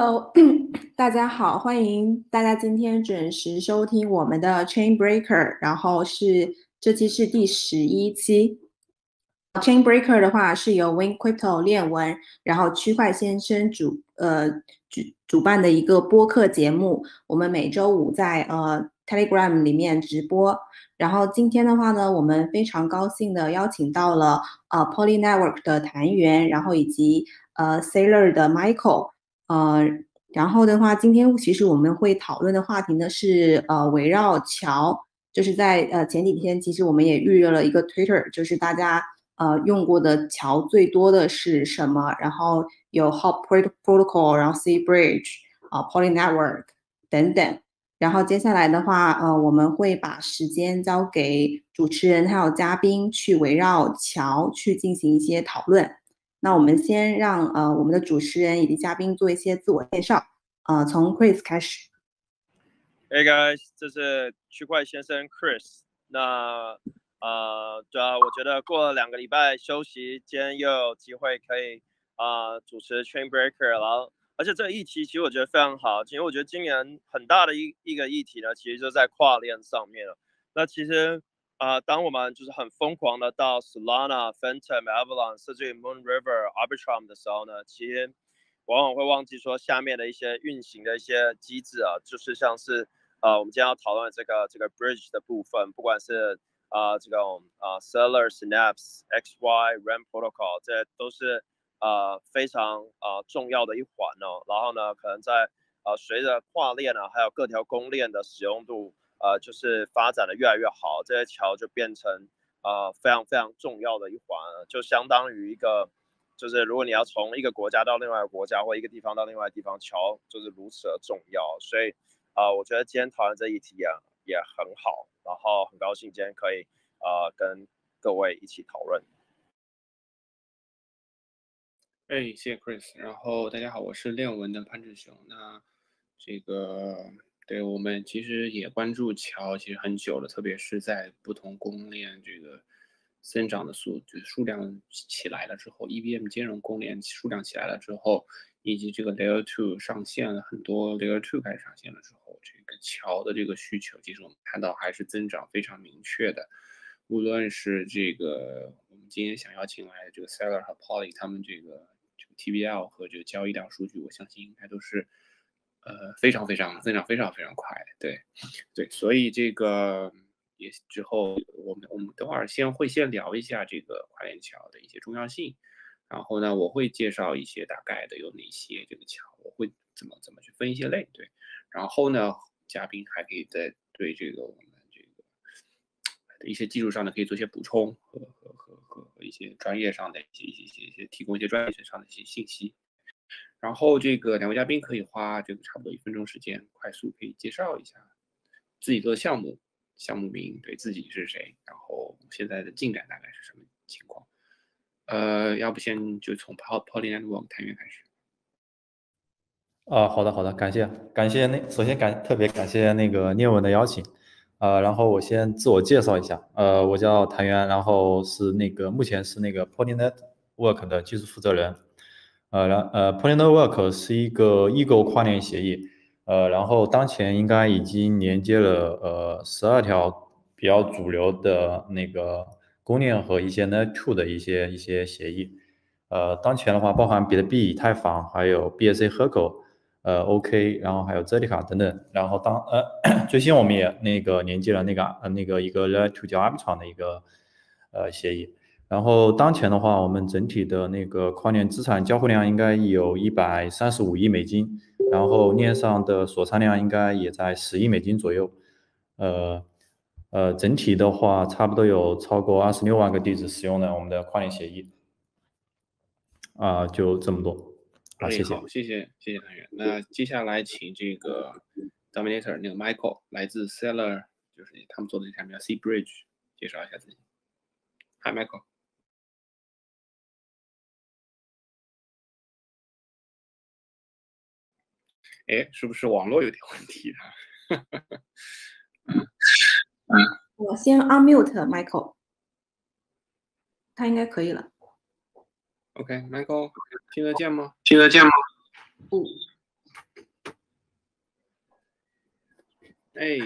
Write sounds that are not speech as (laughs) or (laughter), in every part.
Hello，(clears throat) 大家好，欢迎大家今天准时收听我们的 Chain Breaker，然后是这期是第十一期。Chain Breaker 的话是由 Win Crypto 链文，然后区块先生主呃主主办的一个播客节目，我们每周五在呃 Telegram 里面直播。然后今天的话呢，我们非常高兴的邀请到了呃 Poly Network 的谭元，然后以及呃 Sailor 的 Michael。呃，然后的话，今天其实我们会讨论的话题呢是呃围绕桥，就是在呃前几天，其实我们也预约了一个 Twitter，就是大家呃用过的桥最多的是什么？然后有 Hop Protocol，然后 Sea Bridge 啊、Poly Network 等等。然后接下来的话，呃，我们会把时间交给主持人还有嘉宾去围绕桥去进行一些讨论。那我们先让呃我们的主持人以及嘉宾做一些自我介绍，呃，从 Chris 开始。Hey guys，这是区块先生 Chris。那呃，对啊，我觉得过了两个礼拜休息，今天又有机会可以啊、呃、主持 Chain Breaker，然后而且这个议题其实我觉得非常好，因为我觉得今年很大的一一个议题呢，其实就在跨链上面了。那其实。啊、呃，当我们就是很疯狂的到 Solana、Phantom、Avalanche 甚至于 Moon River、Arbitrum 的时候呢，其实往往会忘记说下面的一些运行的一些机制啊，就是像是呃，我们今天要讨论的这个这个 Bridge 的部分，不管是啊、呃、这种啊、呃、Stellar Synapse、XY、RAM Protocol，这都是呃非常啊、呃、重要的一环哦。然后呢，可能在呃随着跨链啊，还有各条公链的使用度。呃，就是发展的越来越好，这些桥就变成呃非常非常重要的一环，就相当于一个，就是如果你要从一个国家到另外一个国家，或一个地方到另外一个地方，桥就是如此的重要。所以啊、呃，我觉得今天讨论这一题啊也很好，然后很高兴今天可以呃跟各位一起讨论。哎，谢谢 Chris，然后大家好，我是练文的潘志雄，那这个。对，我们其实也关注桥，其实很久了，特别是在不同公链这个增长的数，就数量起来了之后，EVM 兼容公链数量起来了之后，以及这个 Layer Two 上线了很多 Layer Two 开始上线了之后，这个桥的这个需求，其实我们看到还是增长非常明确的。无论是这个我们今天想邀请来的这个 Sailor 和 Poly，他们这个这个 TBL 和这个交易量数据，我相信应该都是。呃，非常非常增长非常非常快，对，对，所以这个也之后我们我们等会儿先会先聊一下这个跨链桥的一些重要性，然后呢，我会介绍一些大概的有哪些这个桥，我会怎么怎么去分一些类，对，然后呢，嘉宾还可以再对这个我们这个的一些技术上的可以做一些补充和和和和一些专业上的一些一些一些一些提供一些专业学上的一些信息。然后这个两位嘉宾可以花这个差不多一分钟时间，快速可以介绍一下自己做的项目、项目名，对自己是谁，然后现在的进展大概是什么情况。呃，要不先就从 Poly Network 谭元开始。啊、好的好的，感谢感谢那首先感特别感谢那个聂文的邀请，呃，然后我先自我介绍一下，呃，我叫谭元，然后是那个目前是那个 Poly Network 的技术负责人。呃，然呃，Poly Network 是一个异构跨链协议，呃，然后当前应该已经连接了呃十二条比较主流的那个公链和一些 Net Two 的一些一些协议，呃，当前的话包含比特币、以太坊，还有 BSC Hugo，呃，OK，然后还有 Zerica 等等，然后当呃 (coughs) 最新我们也那个连接了那个呃那个一个 Layer Two 叫 Arbitrum 的一个呃协议。然后当前的话，我们整体的那个跨链资产交互量应该有一百三十五亿美金，然后链上的锁仓量应该也在十亿美金左右，呃呃，整体的话差不多有超过二十六万个地址使用了我们的跨链协议，啊、呃，就这么多，好，谢谢，好，谢谢，谢谢谭元。那接下来请这个 Dominator 那个 Michael 来自 Seller，就是他们做的这产品叫 Sea Bridge，介绍一下自己。Hi Michael。哎，是不是网络有点问题啊？(laughs) 嗯嗯，我先 unmute Michael，他应该可以了。OK，Michael，听得见吗？听得见吗？不。哎，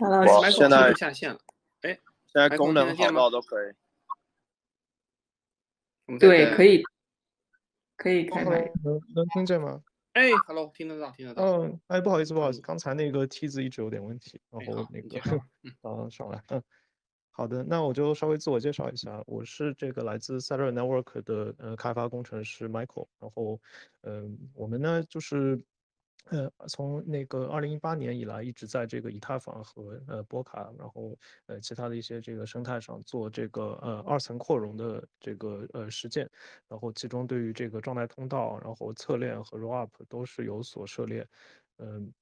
(laughs) 哇，现在下线了。哎，现在功能好不好都可以。对，可以，可以开麦。能能听见吗？哎，Hello，听得到，听得到。嗯，哎，不好意思，不好意思，刚才那个梯子一直有点问题，然后那个啊 (laughs) 上来，嗯。好的，那我就稍微自我介绍一下，我是这个来自 Stellar Network 的呃开发工程师 Michael，然后嗯、呃，我们呢就是呃从那个二零一八年以来一直在这个以太坊和呃波卡，然后呃其他的一些这个生态上做这个呃二层扩容的这个呃实践，然后其中对于这个状态通道，然后侧链和 Rollup 都是有所涉猎，嗯、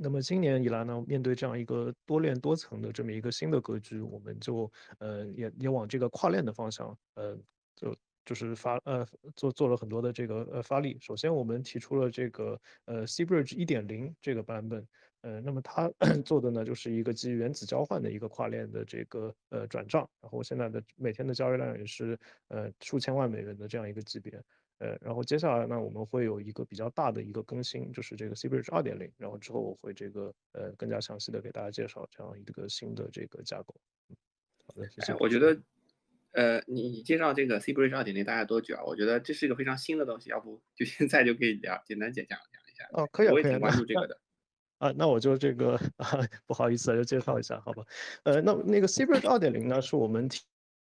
那么今年以来呢，面对这样一个多链多层的这么一个新的格局，我们就呃也也往这个跨链的方向，呃就就是发呃做做了很多的这个呃发力。首先我们提出了这个呃 C Bridge 一点零这个版本，呃那么它 (clears throat) 做的呢就是一个基于原子交换的一个跨链的这个呃转账，然后现在的每天的交易量也是呃数千万美元的这样一个级别。呃，然后接下来呢，我们会有一个比较大的一个更新，就是这个 C Bridge 二点零，然后之后我会这个呃更加详细的给大家介绍这样一个新的这个架构。好的，谢谢。我觉得，呃，你你介绍这个 C Bridge 二点零大概多久啊？我觉得这是一个非常新的东西，要不就现在就可以聊，简单简讲讲一下。哦，可以，我也挺关注这个的。啊，那我就这个啊，(laughs) 不好意思，就介绍一下，好吧？呃，那那个 C Bridge 二点零呢，是我们提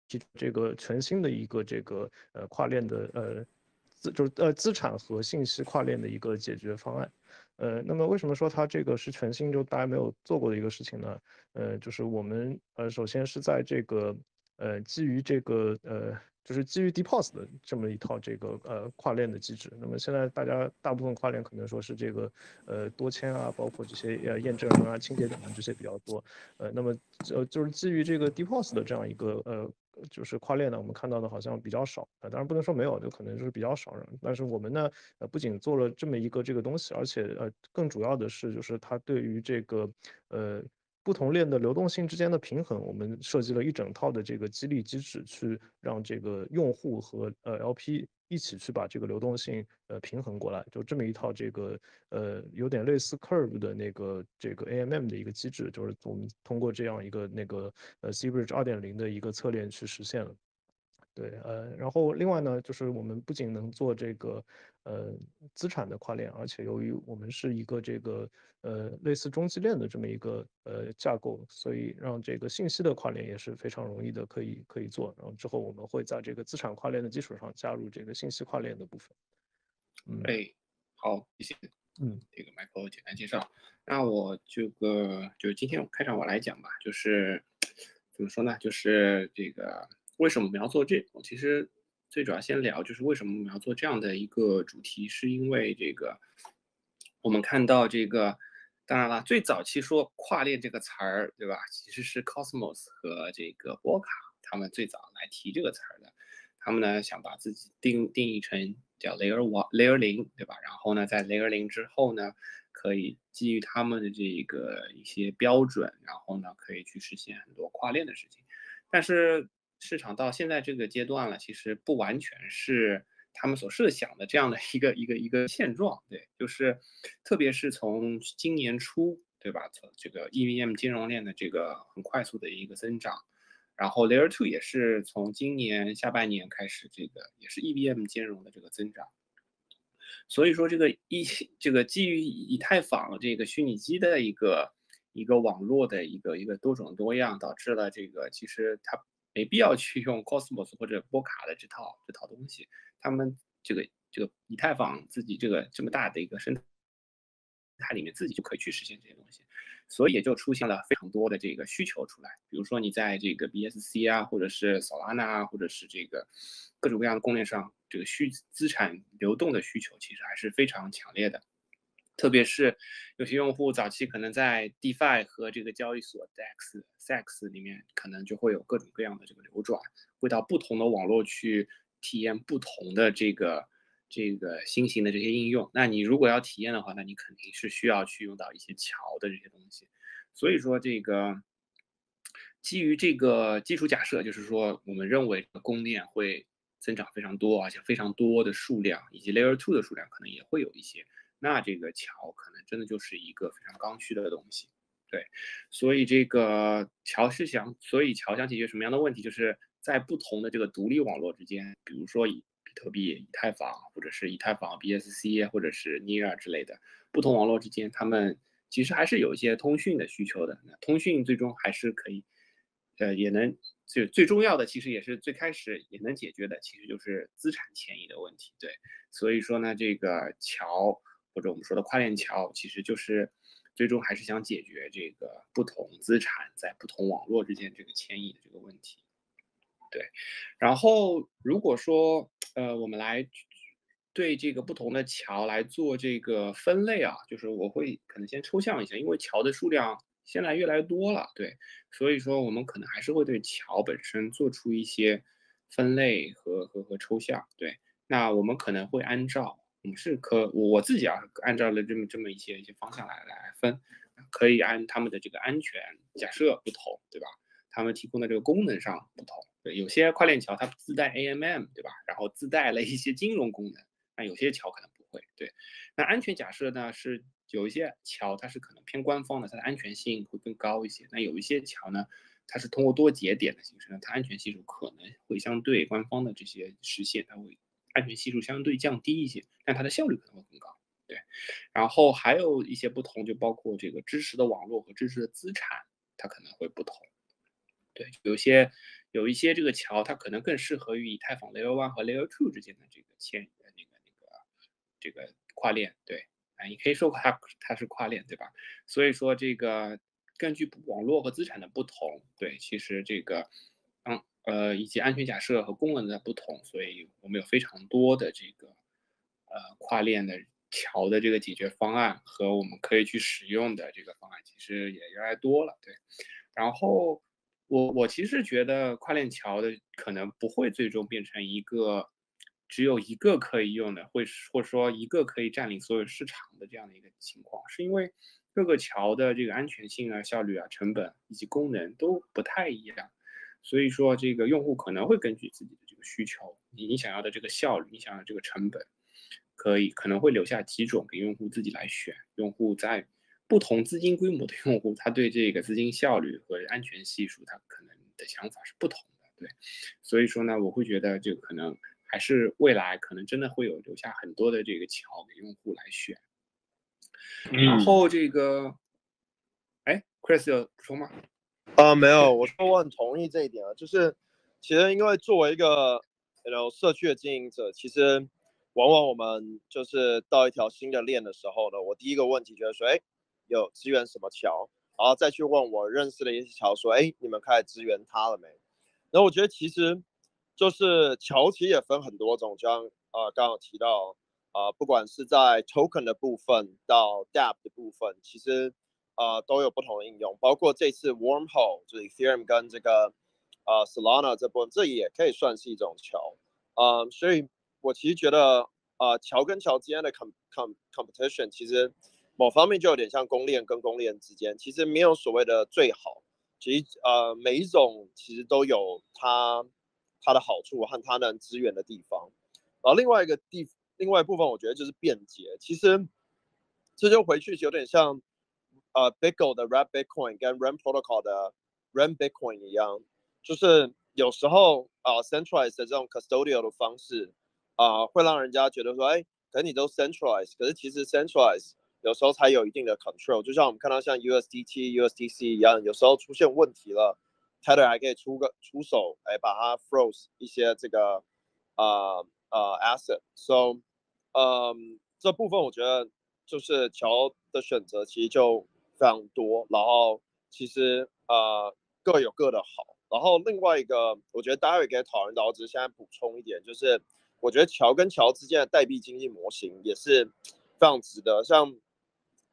提这个全新的一个这个呃跨链的呃。资就是呃资产和信息跨链的一个解决方案，呃，那么为什么说它这个是全新，就大家没有做过的一个事情呢？呃，就是我们呃首先是在这个呃基于这个呃就是基于 DPoS 的这么一套这个呃跨链的机制。那么现在大家大部分跨链可能说是这个呃多签啊，包括这些呃验证啊、清洁等等这些比较多。呃，那么呃就是基于这个 DPoS 的这样一个呃。就是跨链呢，我们看到的好像比较少啊，当然不能说没有，就可能就是比较少人。但是我们呢，呃，不仅做了这么一个这个东西，而且呃，更主要的是，就是它对于这个呃不同链的流动性之间的平衡，我们设计了一整套的这个激励机制，去让这个用户和呃 LP。一起去把这个流动性呃平衡过来，就这么一套这个呃有点类似 Curve 的那个这个 AMM 的一个机制，就是我们通过这样一个那个呃 C Bridge 二点零的一个侧链去实现了。对，呃，然后另外呢，就是我们不仅能做这个呃资产的跨链，而且由于我们是一个这个呃类似中继链的这么一个呃架构，所以让这个信息的跨链也是非常容易的，可以可以做。然后之后我们会在这个资产跨链的基础上加入这个信息跨链的部分。嗯，哎，好，谢谢。嗯，这个 Michael 简单介绍。那我这个就今天开场我来讲吧，就是怎么说呢？就是这个。为什么我们要做这个？其实最主要先聊，就是为什么我们要做这样的一个主题，是因为这个我们看到这个，当然了，最早期说跨链这个词儿，对吧？其实是 Cosmos 和这个波卡他们最早来提这个词儿的。他们呢想把自己定定义成叫 Layer One、Layer 零，对吧？然后呢，在 Layer 零之后呢，可以基于他们的这个一些标准，然后呢，可以去实现很多跨链的事情，但是。市场到现在这个阶段了，其实不完全是他们所设想的这样的一个一个一个现状，对，就是特别是从今年初，对吧？从这个 EVM 金融链的这个很快速的一个增长，然后 Layer Two 也是从今年下半年开始，这个也是 EVM 金融的这个增长，所以说这个一这个基于以太坊这个虚拟机的一个一个网络的一个一个多种多样，导致了这个其实它。没必要去用 Cosmos 或者波卡的这套这套东西，他们这个这个以太坊自己这个这么大的一个生态，它里面自己就可以去实现这些东西，所以也就出现了非常多的这个需求出来。比如说你在这个 BSC 啊，或者是 Solana 啊，或者是这个各种各样的公链上，这个需资产流动的需求其实还是非常强烈的。特别是有些用户早期可能在 DeFi 和这个交易所 DEX、SEX 里面，可能就会有各种各样的这个流转，会到不同的网络去体验不同的这个这个新型的这些应用。那你如果要体验的话，那你肯定是需要去用到一些桥的这些东西。所以说，这个基于这个基础假设，就是说我们认为公链会增长非常多，而且非常多的数量，以及 Layer Two 的数量可能也会有一些，那这个桥可能真的就是一个非常刚需的东西。对，所以这个桥是想，所以桥想解决什么样的问题？就是在不同的这个独立网络之间，比如说以比特币、以太坊，或者是以太坊 BSC，或者是 Near 之类的不同网络之间，他们其实还是有一些通讯的需求的。那通讯最终还是可以，呃，也能最最重要的，其实也是最开始也能解决的，其实就是资产迁移的问题。对，所以说呢，这个桥或者我们说的跨链桥，其实就是。最终还是想解决这个不同资产在不同网络之间这个迁移的这个问题，对。然后如果说呃我们来对这个不同的桥来做这个分类啊，就是我会可能先抽象一下，因为桥的数量现在越来越多了，对。所以说我们可能还是会对桥本身做出一些分类和和和抽象，对。那我们可能会按照。嗯，是可我自己啊，按照了这么这么一些一些方向来来分，可以按他们的这个安全假设不同，对吧？他们提供的这个功能上不同，对，有些跨链桥它自带 AMM，对吧？然后自带了一些金融功能，那有些桥可能不会，对。那安全假设呢，是有一些桥它是可能偏官方的，它的安全性会更高一些。那有一些桥呢，它是通过多节点的形式呢，它安全系数可能会相对官方的这些实现，它会。安全系数相对降低一些，但它的效率可能会更高。对，然后还有一些不同，就包括这个支持的网络和支持的资产，它可能会不同。对，有些有一些这个桥，它可能更适合于以太坊 Layer One 和 Layer Two 之间的这个迁那个那个这个跨链。对，啊，你可以说它它是跨链，对吧？所以说这个根据网络和资产的不同，对，其实这个。呃，以及安全假设和功能的不同，所以我们有非常多的这个呃跨链的桥的这个解决方案和我们可以去使用的这个方案，其实也越来越多了。对，然后我我其实觉得跨链桥的可能不会最终变成一个只有一个可以用的，会或者说一个可以占领所有市场的这样的一个情况，是因为各个桥的这个安全性啊、效率啊、成本以及功能都不太一样。所以说，这个用户可能会根据自己的这个需求，你你想要的这个效率，你想要的这个成本，可以可能会留下几种给用户自己来选。用户在不同资金规模的用户，他对这个资金效率和安全系数，他可能的想法是不同的。对，所以说呢，我会觉得这个可能还是未来可能真的会有留下很多的这个桥给用户来选。然后这个，哎，Chris 有补充吗？啊，没有，我说我很同意这一点啊，就是其实因为作为一个然后社区的经营者，其实往往我们就是到一条新的链的时候呢，我第一个问题就是说，哎，有支援什么桥，然后再去问我认识的一些桥，说，哎，你们开始支援它了没？然后我觉得其实就是桥其实也分很多种，就像啊刚刚提到啊，不管是在 token 的部分到 dApp 的部分，其实。啊、都有不同的应用，包括这次 Wormhole 就是 Ethereum 跟这个呃 Solana 这部分，这也可以算是一种桥。呃，所以我其实觉得，呃，桥跟桥之间的 com com competition 其实某方面就有点像公链跟公链之间，其实没有所谓的最好，其实呃每一种其实都有它它的好处和它能支援的地方。然后另外一个地另外一部分，我觉得就是便捷，其实这就回去就有点像。呃、uh,，BitGo 的 rap Bitcoin 跟 Ren Protocol 的 Ren Bitcoin 一样，就是有时候啊、，Centralized 的这种 custodial 的方式啊会让人家觉得说，哎，可能你都 centralized，可是其实 centralized 有时候才有一定的 control。就像我们看到像 USDT、USDC 一样，有时候出现问题了，Tether 还可以出个出手，哎，把它 froze 一些这个啊啊、asset。So，嗯，这部分我觉得就是桥的选择其实就。非常多，然后其实呃各有各的好，然后另外一个我觉得大家也可以讨论到，只是现在补充一点，就是我觉得桥跟桥之间的代币经济模型也是非常值得。像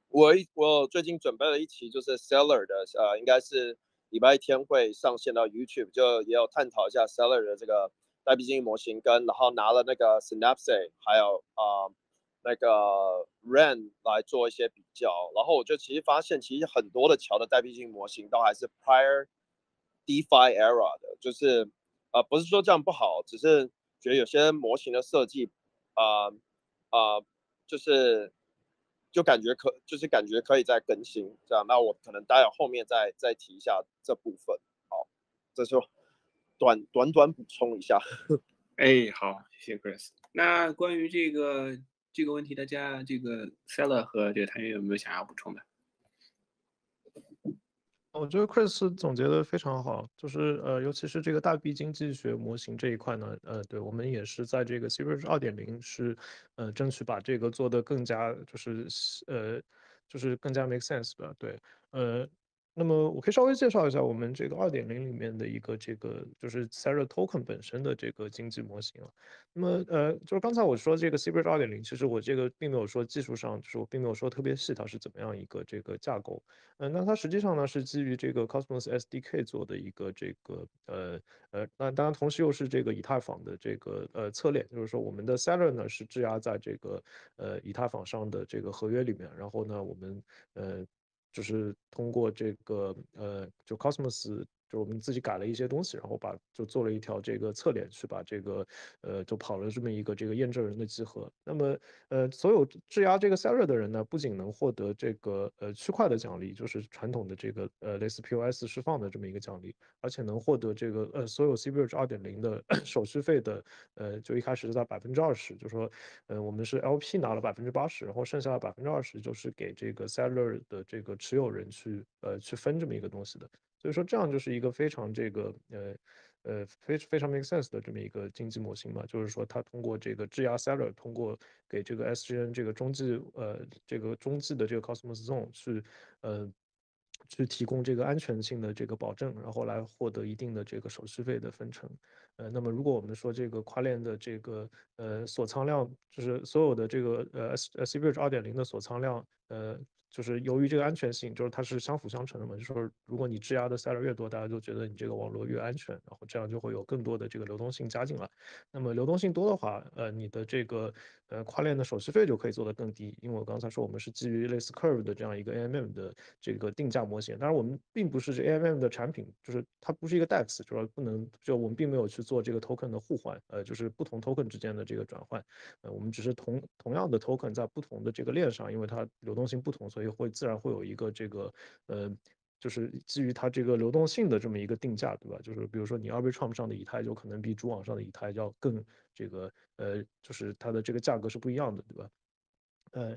我一我最近准备了一期就是 Seller 的，呃应该是礼拜天会上线到 YouTube，就也有探讨一下 Seller 的这个代币经济模型，跟然后拿了那个 Synapse 还有啊。呃那个 Ren 来做一些比较，然后我就其实发现，其实很多的桥的代币经济模型都还是 prior DeFi era 的，就是呃不是说这样不好，只是觉得有些模型的设计，啊、呃、啊、呃，就是就感觉可就是感觉可以再更新这样。那我可能待会后面再再提一下这部分。好，这就短短短补充一下。(laughs) 哎，好，谢谢 Chris。那关于这个这个问题，大家这个 Seller 和这个谭元有没有想要补充的？我觉得 Chris 总结的非常好，就是呃，尤其是这个大币经济学模型这一块呢，呃，对我们也是在这个 CBridge 二点零是呃争取把这个做得更加就是呃就是更加 make sense 的，对，呃。那么我可以稍微介绍一下我们这个二点零里面的一个这个就是 Celery Token 本身的这个经济模型啊。那么呃，就是刚才我说这个 CBridge 二点零，其实我这个并没有说技术上，就是我并没有说特别细它是怎么样一个这个架构。嗯、那它实际上呢是基于这个 Cosmos SDK 做的一个这个呃呃，那当然同时又是这个以太坊的这个呃侧链，就是说我们的 Celery 呢是质押在这个呃以太坊上的这个合约里面，然后呢我们呃。就是通过这个呃，就 Cosmos。就我们自己改了一些东西，然后把就做了一条这个侧链，去把这个呃，就跑了这么一个这个验证人的集合。那么呃，所有质押这个 seller 的人呢，不仅能获得这个呃区块的奖励，就是传统的这个呃类似 POS 释放的这么一个奖励，而且能获得这个呃所有 CBridge 二点零的 (coughs) 手续费的呃，就一开始是在百分之二十，就说呃我们是 LP 拿了百分之八十，然后剩下的百分之二十就是给这个 seller 的这个持有人去呃去分这么一个东西的。所以说，这样就是一个非常这个呃呃非非常 make sense 的这么一个经济模型嘛，就是说，它通过这个质押 seller，通过给这个 SGN 这个中继呃这个中继的这个 Cosmos Zone 去呃去提供这个安全性的这个保证，然后来获得一定的这个手续费的分成。呃，那么如果我们说这个跨链的这个呃锁仓量，就是所有的这个呃 CBridge 二点零的锁仓量，呃。就是由于这个安全性，就是它是相辅相成的嘛。就是说，如果你质押的 Celery 越多，大家就觉得你这个网络越安全，然后这样就会有更多的这个流动性加进来。那么流动性多的话，呃，你的这个呃跨链的手续费就可以做得更低。因为我刚才说我们是基于类似 Curve 的这样一个 AMM 的这个定价模型，当然我们并不是这 AMM 的产品，就是它不是一个 DEX，就是不能就我们并没有去做这个 token 的互换，呃，就是不同 token 之间的这个转换，呃，我们只是同同样的 token 在不同的这个链上，因为它流动性不同，所以会自然会有。一个这个呃，就是基于它这个流动性的这么一个定价，对吧？就是比如说你 Arbitrum 上的以太，就可能比主网上的以太要更这个呃，就是它的这个价格是不一样的，对吧？呃，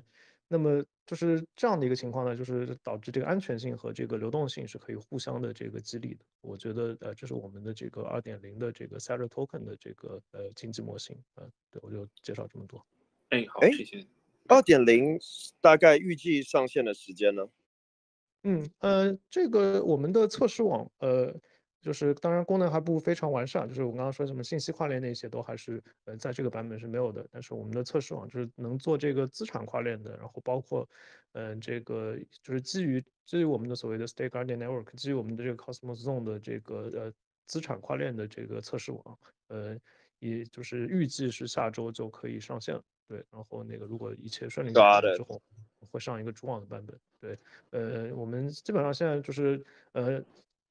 那么就是这样的一个情况呢，就是导致这个安全性和这个流动性是可以互相的这个激励的。我觉得呃，这是我们的这个二点零的这个 s a r a Token 的这个呃经济模型啊、呃。对，我就介绍这么多。哎，好，谢谢。二点零大概预计上线的时间呢？嗯呃，这个我们的测试网呃，就是当然功能还不非常完善，就是我刚刚说什么信息跨链那些都还是呃在这个版本是没有的。但是我们的测试网就是能做这个资产跨链的，然后包括嗯、呃、这个就是基于基于我们的所谓的 State Guardian Network，基于我们的这个 Cosmos Zone 的这个呃资产跨链的这个测试网，呃，也就是预计是下周就可以上线了。对，然后那个如果一切顺利之后，会上一个主网的版本。对，呃，我们基本上现在就是呃。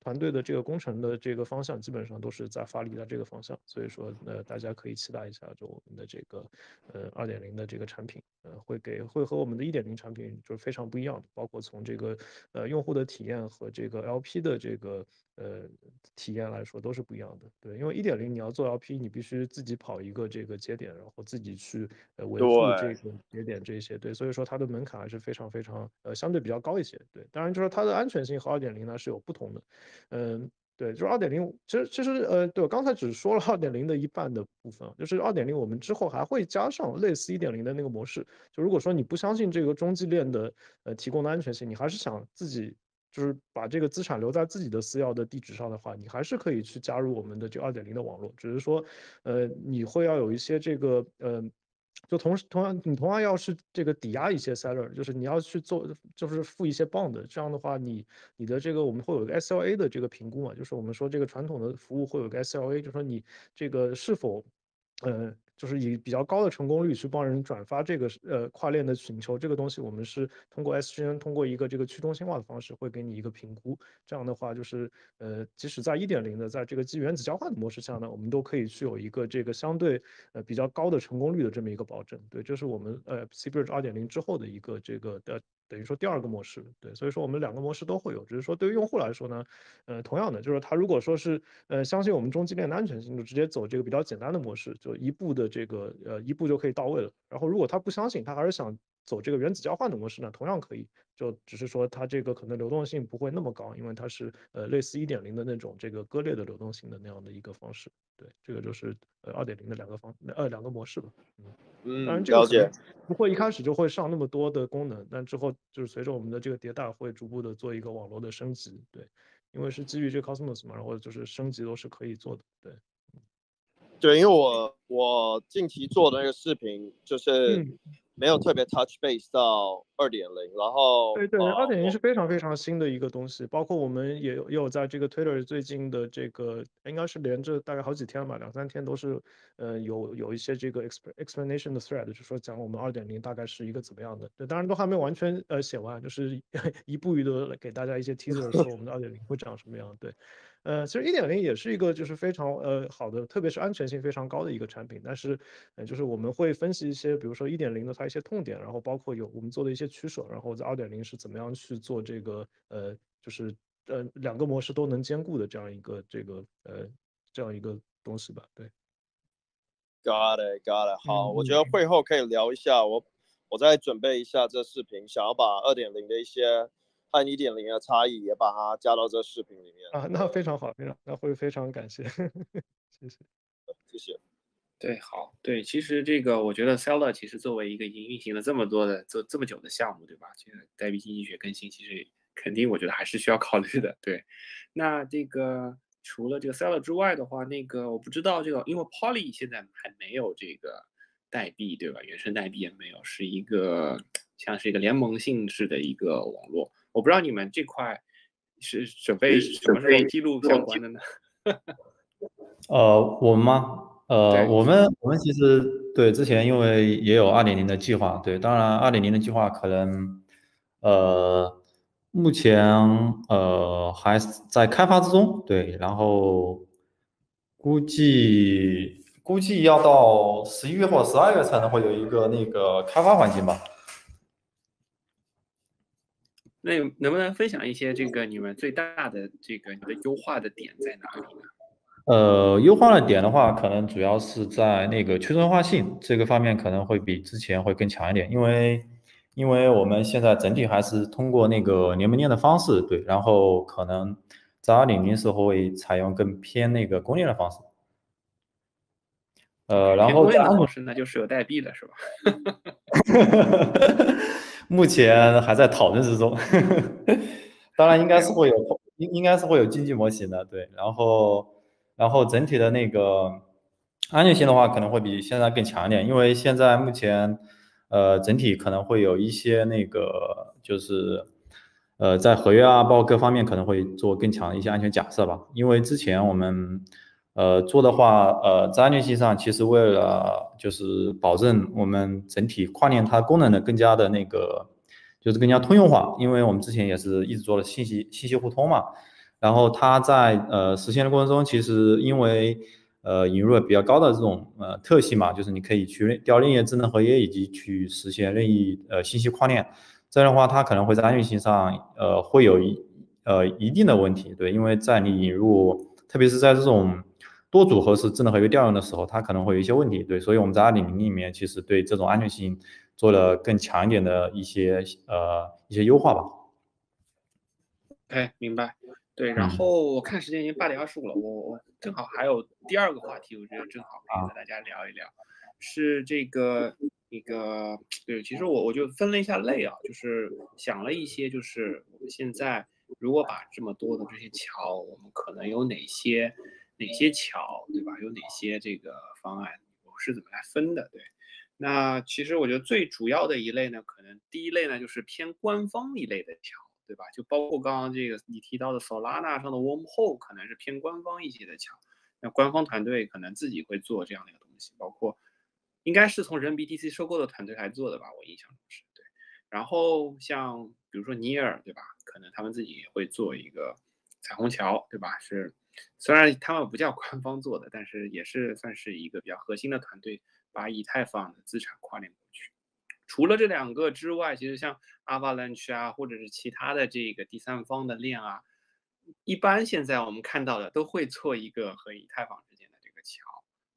团队的这个工程的这个方向基本上都是在发力在这个方向，所以说呃大家可以期待一下，就我们的这个呃二点零的这个产品，呃会给会和我们的一点零产品就是非常不一样的，包括从这个呃用户的体验和这个 LP 的这个呃体验来说都是不一样的。对，因为一点零你要做 LP，你必须自己跑一个这个节点，然后自己去呃维护这个节点这些，对，所以说它的门槛还是非常非常呃相对比较高一些。对，当然就是它的安全性和二点零呢是有不同的。嗯，对，就是二点零，其实其实呃，对，我刚才只说了二点零的一半的部分，就是二点零我们之后还会加上类似一点零的那个模式。就如果说你不相信这个中继链的呃提供的安全性，你还是想自己就是把这个资产留在自己的私钥的地址上的话，你还是可以去加入我们的这二点零的网络，只是说呃你会要有一些这个呃。就同时，同样，你同样要是这个抵押一些 seller，就是你要去做，就是付一些 bond，这样的话你，你的这个我们会有一个 SLA 的这个评估嘛，就是我们说这个传统的服务会有个 SLA，就说你这个是否，呃。就是以比较高的成功率去帮人转发这个呃跨链的请求，这个东西我们是通过 SGN 通过一个这个去中心化的方式会给你一个评估。这样的话就是呃即使在一点零的在这个基于原子交换的模式下呢，我们都可以去有一个这个相对呃比较高的成功率的这么一个保证。对，这是我们呃 cBridge 二点零之后的一个这个的。等于说第二个模式，对，所以说我们两个模式都会有，只是说对于用户来说呢，呃，同样的就是他如果说是呃相信我们中继链的安全性，就直接走这个比较简单的模式，就一步的这个呃一步就可以到位了。然后如果他不相信，他还是想走这个原子交换的模式呢，同样可以，就只是说它这个可能流动性不会那么高，因为它是呃类似一点零的那种这个割裂的流动性的那样的一个方式。对，这个就是呃二点零的两个方呃两个模式吧。嗯。嗯，当然这个不会一开始就会上那么多的功能，但之后就是随着我们的这个迭代，会逐步的做一个网络的升级，对，因为是基于这个 Cosmos 嘛，然后就是升级都是可以做的，对。对，因为我我近期做的那个视频就是。嗯没有特别 touch base 到二点零，然后对对，二点零是非常非常新的一个东西，包括我们也有也有在这个 Twitter 最近的这个应该是连着大概好几天吧，两三天都是呃有有一些这个 explanation 的 thread，就是说讲我们二点零大概是一个怎么样的，对，当然都还没完全呃写完，就是 (laughs) 一步一步的给大家一些 teaser 说我们的二点零会长什么样，对。呃，其实一点零也是一个就是非常呃好的，特别是安全性非常高的一个产品。但是，呃，就是我们会分析一些，比如说一点零的它一些痛点，然后包括有我们做的一些取舍，然后在二点零是怎么样去做这个呃，就是呃两个模式都能兼顾的这样一个这个呃这样一个东西吧。对，Got it, got it。好，嗯，我觉得会后可以聊一下，我我再准备一下这视频，想要把二点零的一些。和一点零的差异也把它加到这视频里面啊，那非常好，非常那会非常感谢，谢谢，谢谢。对，好，对，其实这个我觉得 Seller 其实作为一个已经运行了这么多的做这么久的项目，对吧？这个代币经济学更新，其实肯定我觉得还是需要考虑的。对，那这个除了这个 Seller 之外的话，那个我不知道这个，因为 Poly 现在还没有这个代币，对吧？原生代币也没有，是一个像是一个联盟性质的一个网络。我不知道你们这块是准备什么时候记录相关的呢？(laughs) 呃，我们吗？呃，我们我们其实对之前因为也有二点零的计划，对，当然二点零的计划可能呃目前呃还在开发之中，对，然后估计估计要到十一月或者十二月才能会有一个那个开发环境吧。那能不能分享一些这个你们最大的这个你的优化的点在哪里呢？呃，优化的点的话，可能主要是在那个去中心化性这个方面，可能会比之前会更强一点，因为因为我们现在整体还是通过那个联盟链的方式，对，然后可能在二点零时候会采用更偏那个公链的方式。呃，然后公链的方式那就是有代币的是吧？(laughs) (laughs) 目前还在讨论之中，(laughs) 当然应该是会有，应应该是会有经济模型的，对，然后然后整体的那个安全性的话，可能会比现在更强一点，因为现在目前呃整体可能会有一些那个就是呃在合约啊，包括各方面可能会做更强的一些安全假设吧，因为之前我们。呃，做的话，呃，在安全性上，其实为了就是保证我们整体跨链它功能的更加的那个，就是更加通用化，因为我们之前也是一直做了信息信息互通嘛，然后它在呃实现的过程中，其实因为呃引入了比较高的这种呃特性嘛，就是你可以去调任意智能合约以及去实现任意呃信息跨链，这样的话它可能会在安全性上呃会有一呃一定的问题，对，因为在你引入，特别是在这种多组合式智能合约调用的时候，它可能会有一些问题，对，所以我们在二点零里面其实对这种安全性做了更强一点的一些呃一些优化吧。哎，明白。对，然后我看时间已经八点二十五了，我我正好还有第二个话题，我觉得正好可以和大家聊一聊，啊、是这个一个对，其实我我就分了一下类啊，就是想了一些，就是我们现在如果把这么多的这些桥，我们可能有哪些？哪些桥，对吧？有哪些这个方案，我是怎么来分的？对，那其实我觉得最主要的一类呢，可能第一类呢就是偏官方一类的桥，对吧？就包括刚刚这个你提到的 Solana 上的 Wormhole，可能是偏官方一些的桥。那官方团队可能自己会做这样的一个东西，包括应该是从人 BTC 收购的团队来做的吧，我印象中是对。然后像比如说尼尔，对吧？可能他们自己也会做一个彩虹桥，对吧？是虽然他们不叫官方做的，但是也是算是一个比较核心的团队，把以太坊的资产跨链过去。除了这两个之外，其实像 Avalanche 啊，或者是其他的这个第三方的链啊，一般现在我们看到的都会做一个和以太坊之间的这个桥，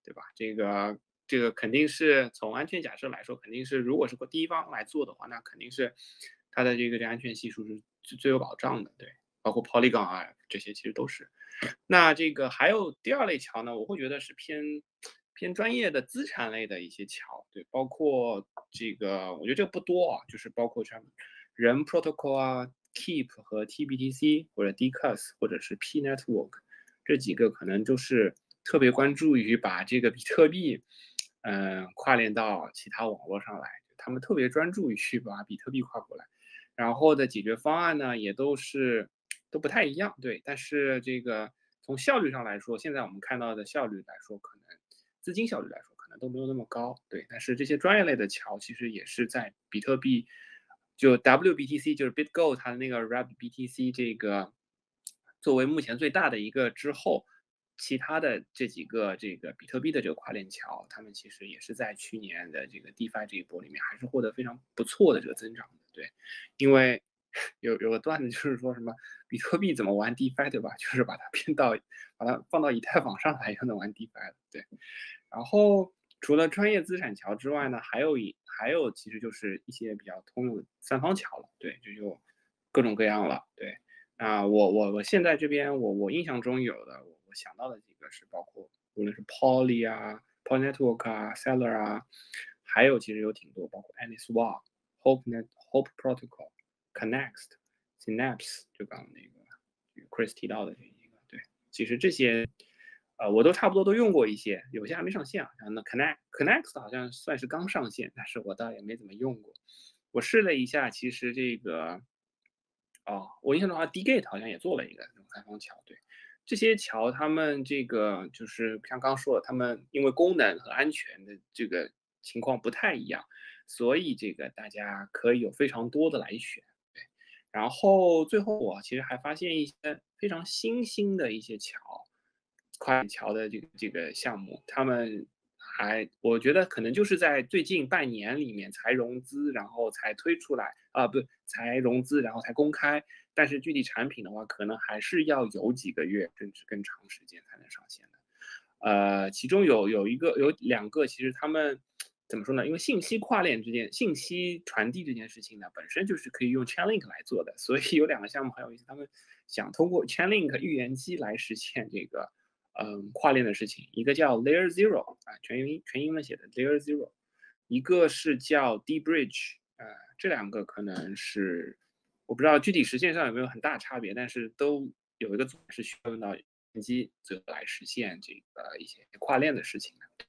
对吧？这个这个肯定是从安全假设来说，肯定是如果是第一方来做的话，那肯定是它的这个这安全系数是最最有保障的，对，包括 Polygon 啊这些其实都是。那这个还有第二类桥呢，我会觉得是偏。偏专业的资产类的一些桥，对，包括这个，我觉得这个不多啊，就是包括像人 protocol 啊，Keep 和 TBTC 或者 Dcus 或者是 P Network 这几个，可能就是特别关注于把这个比特币，嗯、跨链到其他网络上来，他们特别专注于去把比特币跨过来，然后的解决方案呢，也都是都不太一样，对，但是这个从效率上来说，现在我们看到的效率来说，可能。资金效率来说，可能都没有那么高，对。但是这些专业类的桥，其实也是在比特币，就 WBTC，就是 BitGo 它的那个 RABBTC 这个作为目前最大的一个之后，其他的这几个这个比特币的这个跨链桥，他们其实也是在去年的这个 DeFi 这一波里面，还是获得非常不错的这个增长的，对。因为有有个段子就是说什么比特币怎么玩 DeFi 对吧？(laughs) 就是把它变到把它放到以太坊上来就能玩 DeFi 了，对。然后除了专业资产桥之外呢，还有一还有其实就是一些比较通用的三方桥了，对，就就各种各样了，对。啊，我我我现在这边我我印象中有的，我想到的几个是包括无论是 Poly 啊、Poly Network 啊、Seller 啊，还有其实有挺多，包括 AnySwap、HopeNet、Hope Protocol、connect synapse，就刚刚那个 Chris 提到的这一个，对，其实这些。呃，我都差不多都用过一些，有些还没上线啊。然后，Connect Connect 好像算是刚上线，但是我倒也没怎么用过。我试了一下，其实这个，哦，我印象中的话，DGate 好像也做了一个这种三方桥。对，这些桥他们这个就是像刚刚说的，他们因为功能和安全的这个情况不太一样，所以这个大家可以有非常多的来选。然后最后我其实还发现一些非常新兴的一些桥。跨链桥的这个这个项目，他们还我觉得可能就是在最近半年里面才融资，然后才推出来啊，不，才融资，然后才公开。但是具体产品的话，可能还是要有几个月甚至更长时间才能上线的。呃，其中有有一个有两个，其实他们怎么说呢？因为信息跨链之间，信息传递这件事情呢，本身就是可以用 Chainlink 来做的，所以有两个项目很有意思，他们想通过 Chainlink 预言机来实现这个。嗯，跨链的事情，一个叫 Layer Zero 啊，全英全英文写的 Layer Zero，一个是叫 D Bridge，呃，这两个可能是我不知道具体实现上有没有很大差别，但是都有一个组是需要用到预言机最后来实现这个一些跨链的事情的。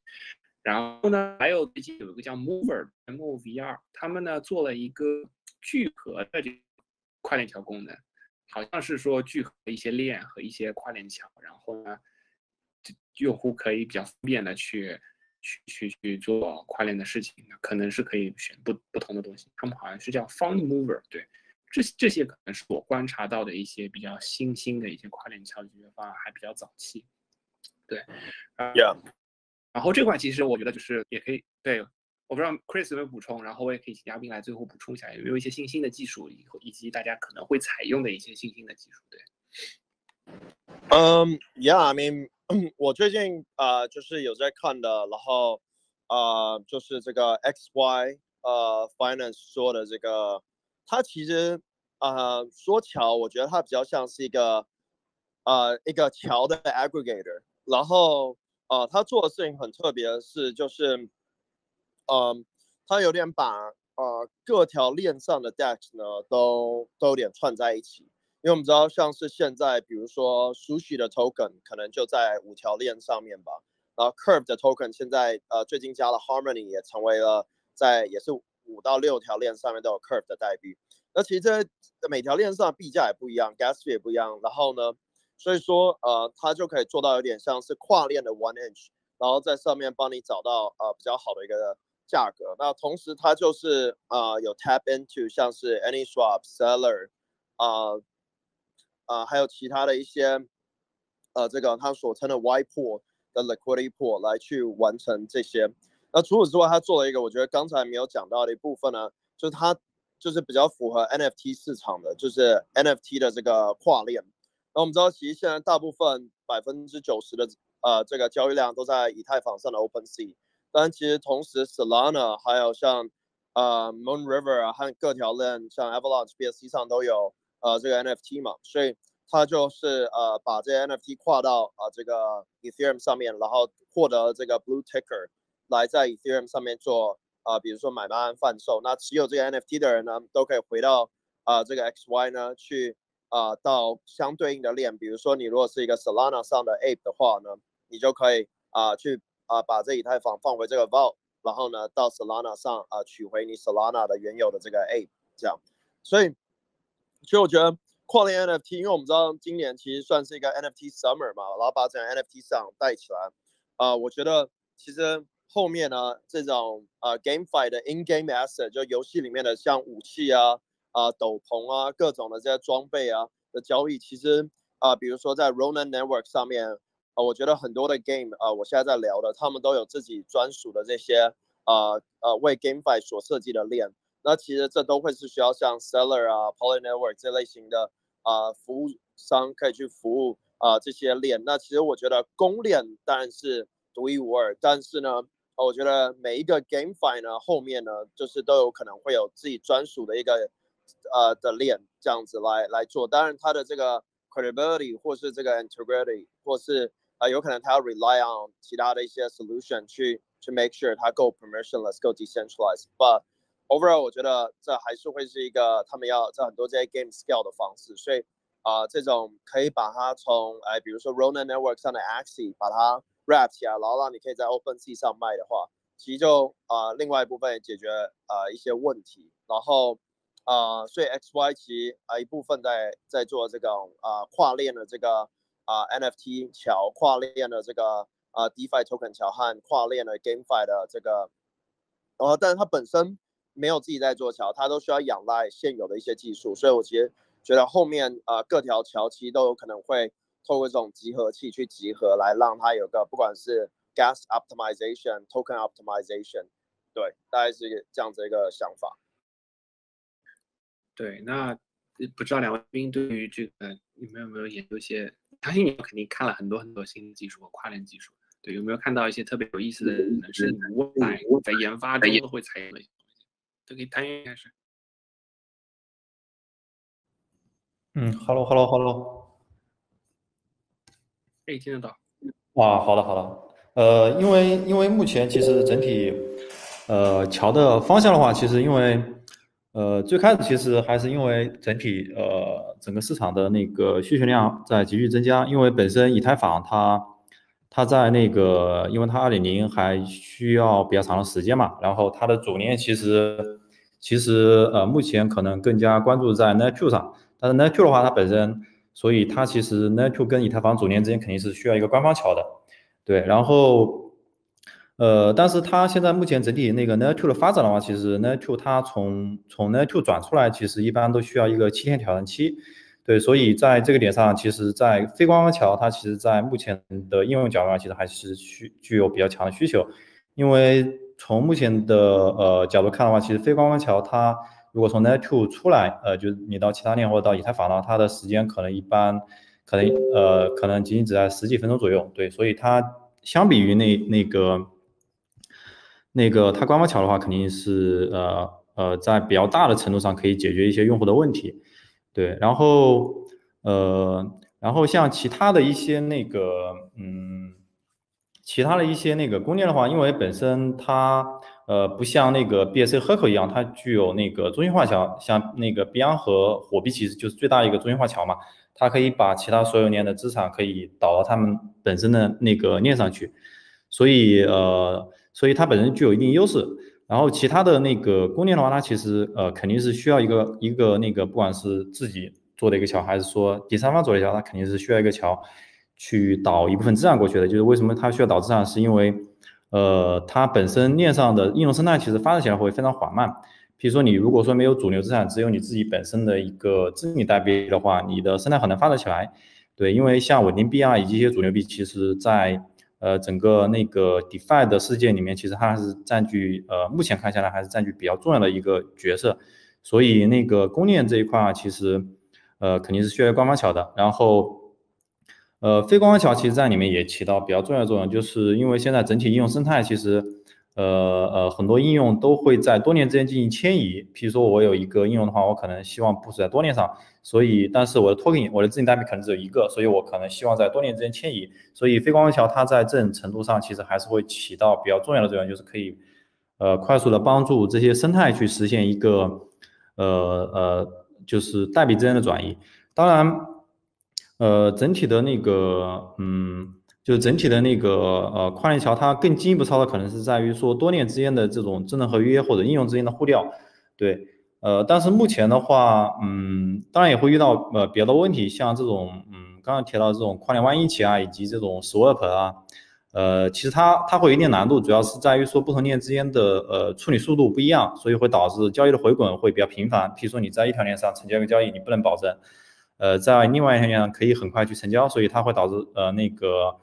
然后呢，还有最近有一个叫 Mover M O V R，他们呢做了一个聚合的这个跨链桥功能，好像是说聚合一些链和一些跨链桥，然后呢。用户可以比较方便的去去去去做跨链的事情，可能是可以选不不同的东西。他们好像是叫 Fund Mover，对，这这些可能是我观察到的一些比较新兴的一些跨链桥解决方案，还比较早期。对，啊，Yeah. 然后这块其实我觉得就是也可以，对，我不知道 Chris 有没有补充，然后我也可以请嘉宾来最后补充一下，有没有一些新兴的技术，以后以及大家可能会采用的一些新兴的技术，对。嗯、，Yeah，I mean。(clears throat) 我最近啊、就是有在看的，然后啊、就是这个 XY 呃 Finance 说的这个，它其实啊、说桥，我觉得它比较像是一个呃一个桥的 aggregator，然后、呃，他做的事情很特别的是，就是嗯、呃，他有点把呃各条链上的 DEX 呢都都有点串在一起。因为我们知道，像是现在，比如说 Sushi 的 token 可能就在五条链上面吧，然后 Curve 的 token 现在呃最近加了 Harmony，也成为了在也是五到六条链上面都有 Curve 的代币。那其实这每条链上币价也不一样，Gas 也不一样。然后呢，所以说呃它就可以做到有点像是跨链的 One Inch，然后在上面帮你找到呃比较好的一个价格。那同时它就是呃有 tap into 像是 AnySwap、Seller 啊啊还有其他的一些呃这个它所称的 Y pool 的 liquidity pool 来去完成这些。那除此之外，它做了一个我觉得刚才没有讲到的一部分呢，就是它就是比较符合 NFT 市场的，就是 NFT 的这个跨链。那我们知道，其实现在大部分百分之九十的呃这个交易量都在以太坊上的 OpenSea，但其实同时 Solana 还有像呃 Moon River 啊和各条链像 Avalanche、BSC 上都有呃这个 NFT 嘛，所以它就是呃把这些 NFT 跨到啊、呃、这个 Ethereum 上面，然后获得这个 Blue Ticker。来在 Ethereum 上面做啊、呃，比如说买卖贩售，那持有这个 NFT 的人呢，都可以回到啊、呃、这个 XY 呢去、呃、到相对应的链，比如说你如果是一个 Solana 上的 Ape 的话呢，你就可以啊、去啊、把这以太坊放回这个 Vault，然后呢到 Solana 上啊、取回你 Solana 的原有的这个 Ape，这样。所以，所以我觉得跨链 NFT，因为我们知道今年其实算是一个 NFT Summer 嘛，然后把整个 NFT 上带起来啊、我觉得其实。后面呢，这种呃 GameFi 的 In-game Asset 就游戏里面的像武器啊、啊、斗篷啊、各种的这些装备啊的交易，其实啊、比如说在 Ronin Network 上面啊、我觉得很多的 Game 啊、我现在在聊的，他们都有自己专属的这些啊啊，为 GameFi 所设计的链。那其实这都会是需要像 Seller 啊、Poly Network 这类型的啊、服务商可以去服务啊、这些链。那其实我觉得公链当然是独一无二，但是呢。我觉得每一个 GameFi 呢，后面呢，就是都有可能会有自己专属的一个呃的链这样子来来做。当然，它的这个 credibility 或是这个 integrity，或是啊、呃，有可能它要 rely on 其他的一些 solution 去去 make sure 它够 permissionless，够 decentralized。But overall，我觉得这还是会是一个他们要在很多这些 game scale 的方式。所以啊、呃，这种可以把它从哎，比如说 Ronin Network 上的 Axie 把它。wrap 起来，然后让你可以在 OpenSea 上卖的话，其实就啊、呃、另外一部分解决啊、呃、一些问题，然后啊、所以 XY 其啊、一部分在在做这个啊、跨链的这个啊、NFT 桥，跨链的这个啊、DeFi Token 桥和跨链的 GameFi 的这个，然后但是它本身没有自己在做桥，它都需要仰赖现有的一些技术，所以我其实觉得后面啊、各条桥其实都有可能会。透过这种集合器去集合，来让它有个不管是 gas optimization、token optimization，对，大概是这样子一个想法。对，那不知道两位嘉宾对于这个你们有没有研究一些？相信你们肯定看了很多很多新的技术和跨链技术，对，有没有看到一些特别有意思的？是未来在研发中会采用的一些东西？都可以谈一下。开始。嗯，Hello，Hello，Hello。可以听得到。哇，好的好的，呃，因为因为目前其实整体，呃，桥的方向的话，其实因为，呃，最开始其实还是因为整体呃整个市场的那个需求量在急剧增加，因为本身以太坊它它在那个，因为它二点零还需要比较长的时间嘛，然后它的主链其实其实呃目前可能更加关注在 n e t o 上，但是 n e t o 的话它本身。所以它其实 n e t o 跟以太坊主链之间肯定是需要一个官方桥的，对，然后，呃，但是它现在目前整体那个 netto 的发展的话，其实 Net2 它从从 netto 转出来，其实一般都需要一个七天挑战期，对，所以在这个点上，其实，在非官方桥，它其实在目前的应用角度上，其实还是需具有比较强的需求，因为从目前的呃角度看的话，其实非官方桥它。如果从 netto 出来，呃，就是你到其他链或者到以太坊的话，它的时间可能一般，可能呃，可能仅仅只在十几分钟左右。对，所以它相比于那那个那个它官方桥的话，肯定是呃呃，在比较大的程度上可以解决一些用户的问题。对，然后呃，然后像其他的一些那个嗯，其他的一些那个公链的话，因为本身它。呃，不像那个 BSC Herco 一样，它具有那个中心化桥，像那个币安和火币其实就是最大一个中心化桥嘛，它可以把其他所有链的资产可以导到他们本身的那个链上去，所以呃，所以它本身具有一定优势。然后其他的那个供链的话，它其实呃肯定是需要一个一个那个不管是自己做的一个桥，还是说第三方做的桥，它肯定是需要一个桥。去导一部分资产过去的。就是为什么它需要导资产，是因为呃它本身链上的应用生态其实发展起来会非常缓慢。比如说你如果说没有主流资产，只有你自己本身的一个自拟代币的话，你的生态很难发展起来。对，因为像稳定币啊以及一些主流币，其实在呃整个那个 DeFi 的世界里面，其实它还是占据呃目前看下来还是占据比较重要的一个角色。所以那个公链这一块，其实呃肯定是需要官方桥的。然后呃非官方桥其实在里面也起到比较重要的作用，就是因为现在整体应用生态其实。呃呃，很多应用都会在多链之间进行迁移。比如说，我有一个应用的话，我可能希望部署在多链上，所以，但是我的 token，我的自己代币可能只有一个，所以我可能希望在多链之间迁移。所以，非官方桥它在这种程度上其实还是会起到比较重要的作用，就是可以呃快速的帮助这些生态去实现一个呃呃就是代币之间的转移。当然，呃整体的那个嗯。就是整体的那个呃跨链桥，它更进一步操作可能是在于说多链之间的这种智能合约或者应用之间的互调，对，呃，但是目前的话，嗯，当然也会遇到呃别的问题，像这种嗯刚刚提到这种跨链万一起啊，以及这种 swap 啊，呃，其实它它会有一定难度，主要是在于说不同链之间的呃处理速度不一样，所以会导致交易的回滚会比较频繁。比如说你在一条链上成交一个交易，你不能保证呃在另外一条链上可以很快去成交，所以它会导致呃那个。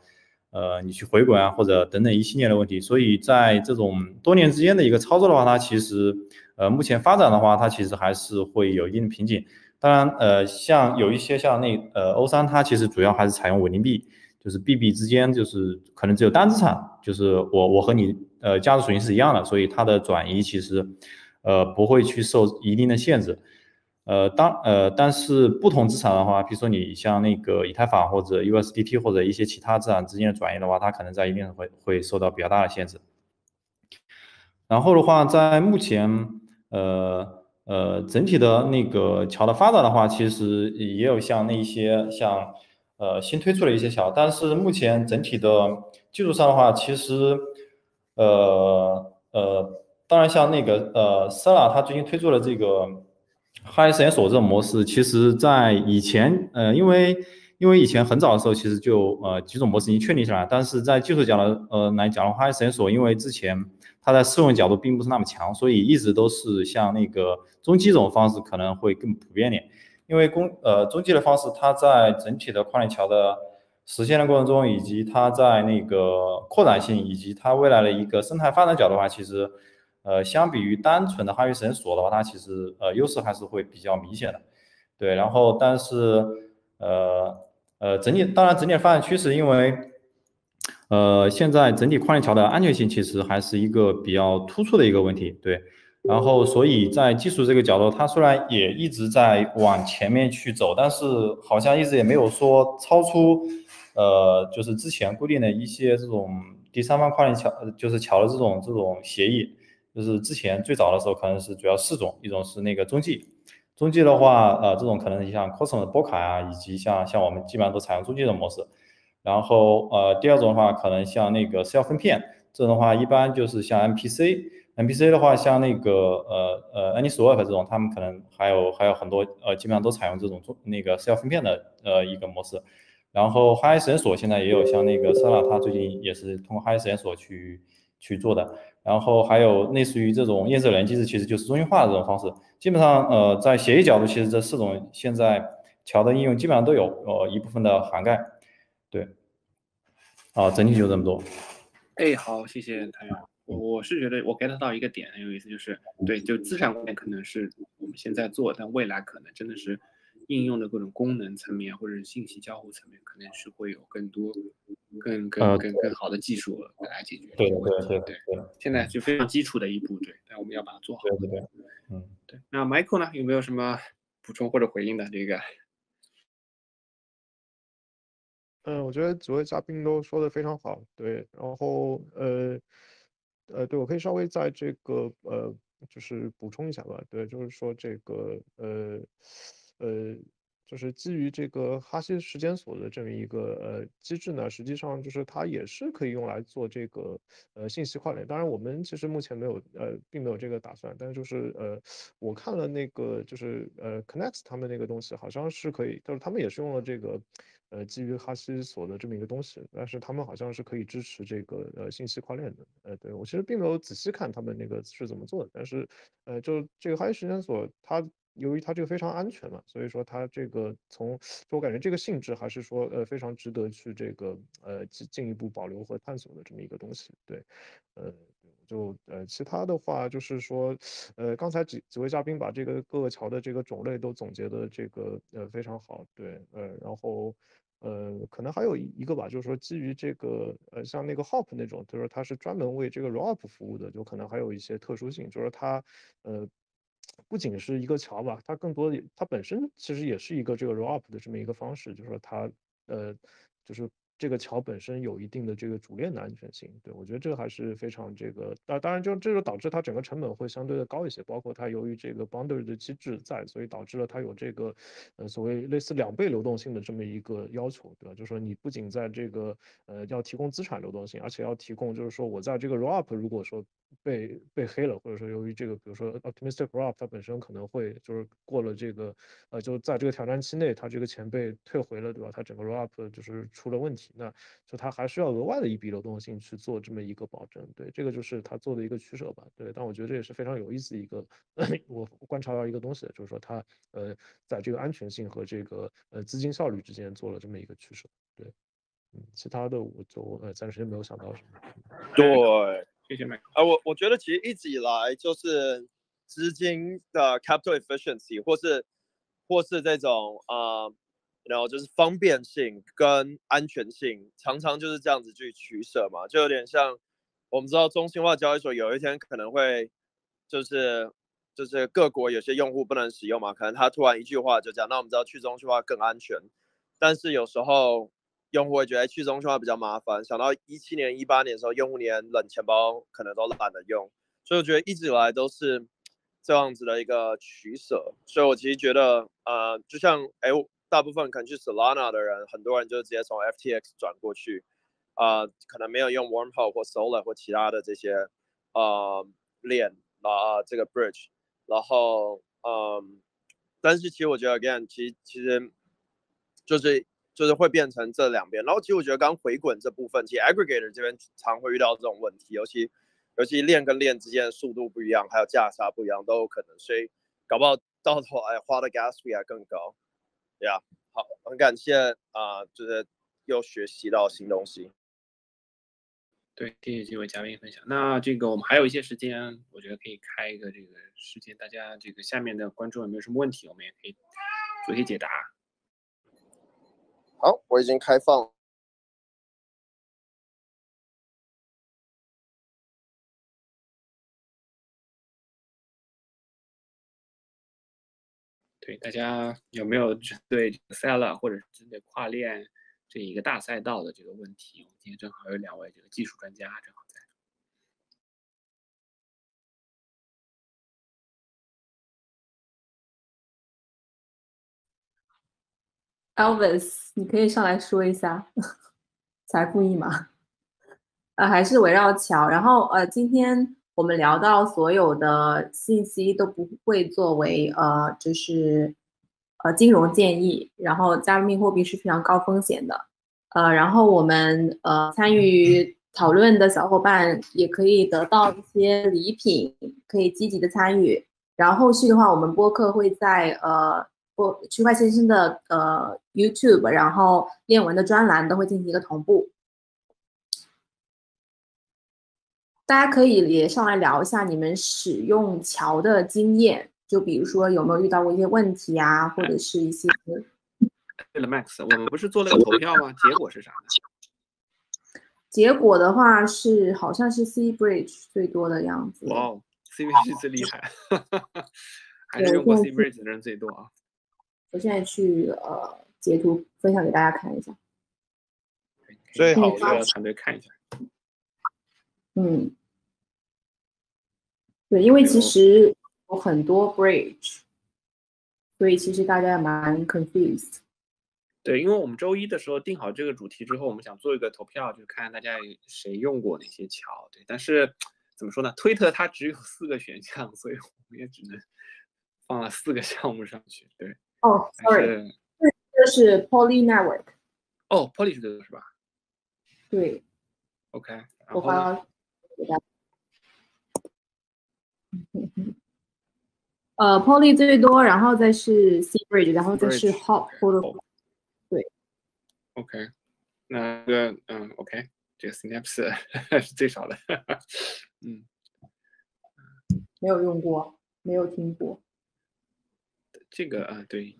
呃，你去回滚啊，或者等等一系列的问题，所以在这种多链之间的一个操作的话，它其实呃目前发展的话，它其实还是会有一定的瓶颈。当然，呃，像有一些像那呃 O3，它其实主要还是采用稳定币，就是币币之间就是可能只有单资产，就是我我和你呃价值属性是一样的，所以它的转移其实呃不会去受一定的限制。呃，当呃，但是不同资产的话，比如说你像那个以太坊或者 USDT 或者一些其他资产之间的转移的话，它可能在一定会会受到比较大的限制。然后的话，在目前呃呃整体的那个桥的发展的话，其实也有像那些像呃新推出的一些桥，但是目前整体的技术上的话，其实呃呃，当然像那个呃 Sela 它最近推出了这个。哈希实验所这种模式，其实在以前，呃，因为因为以前很早的时候，其实就呃几种模式已经确立下来，但是在技术角度呃来讲的话，哈希实验所因为之前它在适用角度并不是那么强，所以一直都是像那个中继这种方式可能会更普遍点。因为公呃中继的方式，它在整体的跨链桥的实现的过程中，以及它在那个扩展性以及它未来的一个生态发展角度的话，其实。呃，相比于单纯的哈希实验所的话，它其实呃优势还是会比较明显的，对。然后，但是呃呃整体当然整体的发展趋势，因为呃现在整体跨链桥的安全性其实还是一个比较突出的一个问题，对。然后，所以在技术这个角度，它虽然也一直在往前面去走，但是好像一直也没有说超出呃就是之前固定的一些这种第三方跨链桥就是桥的这种这种协议。就是之前最早的时候，可能是主要四种，一种是那个中继，中继的话，呃，这种可能像 Cosmos 波卡啊，以及像像我们基本上都采用中继的模式。然后，呃，第二种的话，可能像那个 Self 分片，这种的话一般就是像 MPC，MPC 的话像那个呃呃 AnySwap 这种，他们可能还有还有很多呃，基本上都采用这种做那个 Self 分片的呃一个模式。然后哈希实验所现在也有像那个 Sela，他最近也是通过哈希实验所去去做的。然后还有类似于这种验证人机制，其实就是中心化的这种方式。基本上，呃，在协议角度，其实这四种现在桥的应用基本上都有呃一部分的涵盖。对，好，整体就这么多。哎，好，谢谢谭阳。我是觉得我 get 到一个点很有意思，就是对，就资产方面可能是我们现在做，但未来可能真的是。应用的各种功能层面，或者是信息交互层面，可能是会有更多、更、更、更、更好的技术来解决。对对对对对。现在就非常基础的一步，对，但我们要把它做好。对对对。嗯，对。那 Michael 呢？有没有什么补充或者回应的？这个？嗯，我觉得几位嘉宾都说的非常好。对，然后呃呃，对我可以稍微在这个呃，就是补充一下吧。对，就是说这个呃。呃，就是基于这个哈希时间锁的这么一个呃机制呢，实际上就是它也是可以用来做这个呃信息跨链。当然，我们其实目前没有呃，并没有这个打算。但是就是呃，我看了那个就是呃，Connects 他们那个东西，好像是可以，就是他们也是用了这个呃基于哈希锁的这么一个东西，但是他们好像是可以支持这个呃信息跨链的。呃，对，我其实并没有仔细看他们那个是怎么做的，但是呃就这个哈希时间锁它。由于它这个非常安全嘛，所以说它这个从就我感觉这个性质还是说呃非常值得去这个呃进进一步保留和探索的这么一个东西。对，呃就呃其他的话就是说呃刚才几几位嘉宾把这个各个桥的这个种类都总结的这个呃非常好。对，呃然后呃可能还有一个吧，就是说基于这个呃像那个 Hop 那种，就是它是专门为这个 Rollup 服务的，就可能还有一些特殊性，就是它呃。不仅是一个桥吧，它更多的它本身其实也是一个这个 rollup 的这么一个方式，就是说它呃就是。这个桥本身有一定的这个主链的安全性，对，我觉得这个还是非常这个，当当然就这就导致它整个成本会相对的高一些，包括它由于这个 boundary 的机制在，所以导致了它有这个呃所谓类似两倍流动性的这么一个要求，对吧？就是说你不仅在这个呃要提供资产流动性，而且要提供就是说我在这个 rollup 如果说被被黑了，或者说由于这个比如说 optimistic rollup 它本身可能会就是过了这个呃就在这个挑战期内它这个钱被退回了，对吧？它整个 rollup 就是出了问题。那就它还需要额外的一笔流动性去做这么一个保证，对，这个就是它做的一个取舍吧，对。但我觉得这也是非常有意思的一个，(clears throat) 我观察到一个东西，就是说它呃在这个安全性和这个呃资金效率之间做了这么一个取舍，对。嗯，其他的我就呃暂时没有想到什么。对，谢谢麦克。啊，我我觉得其实一直以来就是资金的 capital efficiency 或是或是这种啊。然后就是方便性跟安全性，常常就是这样子去取舍嘛，就有点像我们知道中心化交易所有一天可能会就是就是各国有些用户不能使用嘛，可能他突然一句话就讲，那我们知道去中心化更安全，但是有时候用户会觉得去中心化比较麻烦，想到一七年、一八年的时候，用户连冷钱包可能都懒得用，所以我觉得一直以来都是这样子的一个取舍，所以我其实觉得呃，就像哎。大部分可能去 Solana 的人，很多人就直接从 FTX 转过去，呃，可能没有用 Wormhole 或 Solar 或其他的这些呃链啊这个 Bridge，然后嗯，但是其实我觉得 again，其实其实就是就是会变成这两边，然后其实我觉得刚回滚这部分，其实 Aggregator 这边常会遇到这种问题，尤其尤其链跟链之间的速度不一样，还有价差不一样都有可能，所以搞不好到头来花的 Gas fee 还更高。对呀，好，很感谢啊、就是又学习到新东西。对，谢谢几位嘉宾分享。那这个我们还有一些时间，我觉得可以开一个这个时间，大家这个下面的观众有没有什么问题，我们也可以做一些解答。好，我已经开放。对，大家有没有针对 Seller 或者针对跨链这一个大赛道的这个问题？我们今天正好有两位这个技术专家正好在。Elvis，你可以上来说一下财富密码。呃，还是围绕桥，然后呃，今天。我们聊到所有的信息都不会作为呃，就是呃金融建议，然后加密货币是非常高风险的，呃，然后我们呃参与讨论的小伙伴也可以得到一些礼品，可以积极的参与。然后后续的话，我们播客会在呃播区块先生的呃 YouTube，然后链文的专栏都会进行一个同步。大家可以也上来聊一下你们使用桥的经验，就比如说有没有遇到过一些问题啊，或者是一些。(laughs) 对了，Max，我们不是做了个投票吗？结果是啥呢？结果的话是好像是 C Bridge 最多的样子。哇哦，C Bridge 最厉害，(laughs) 还是用过 C Bridge 的人最多啊。我现在去呃截图分享给大家看一下。最好我要团队看一下。嗯，对，因为其实有很多 bridge，所以其实大家也蛮 confused。对，因为我们周一的时候定好这个主题之后，我们想做一个投票，就看大家谁用过哪些桥。对，但是怎么说呢？推特它只有四个选项，所以我们也只能放了四个项目上去。对。哦，sorry，这是 Poly Network。哦，Poly 是对的是吧？对。OK。我发给大家。呃，Poly 最多，然后再是 Seabridge，然后再是 Hop 或者对。OK。那个嗯，OK，这个 Synapse 是最少的。嗯。没有用过，没有听过。这个啊，对。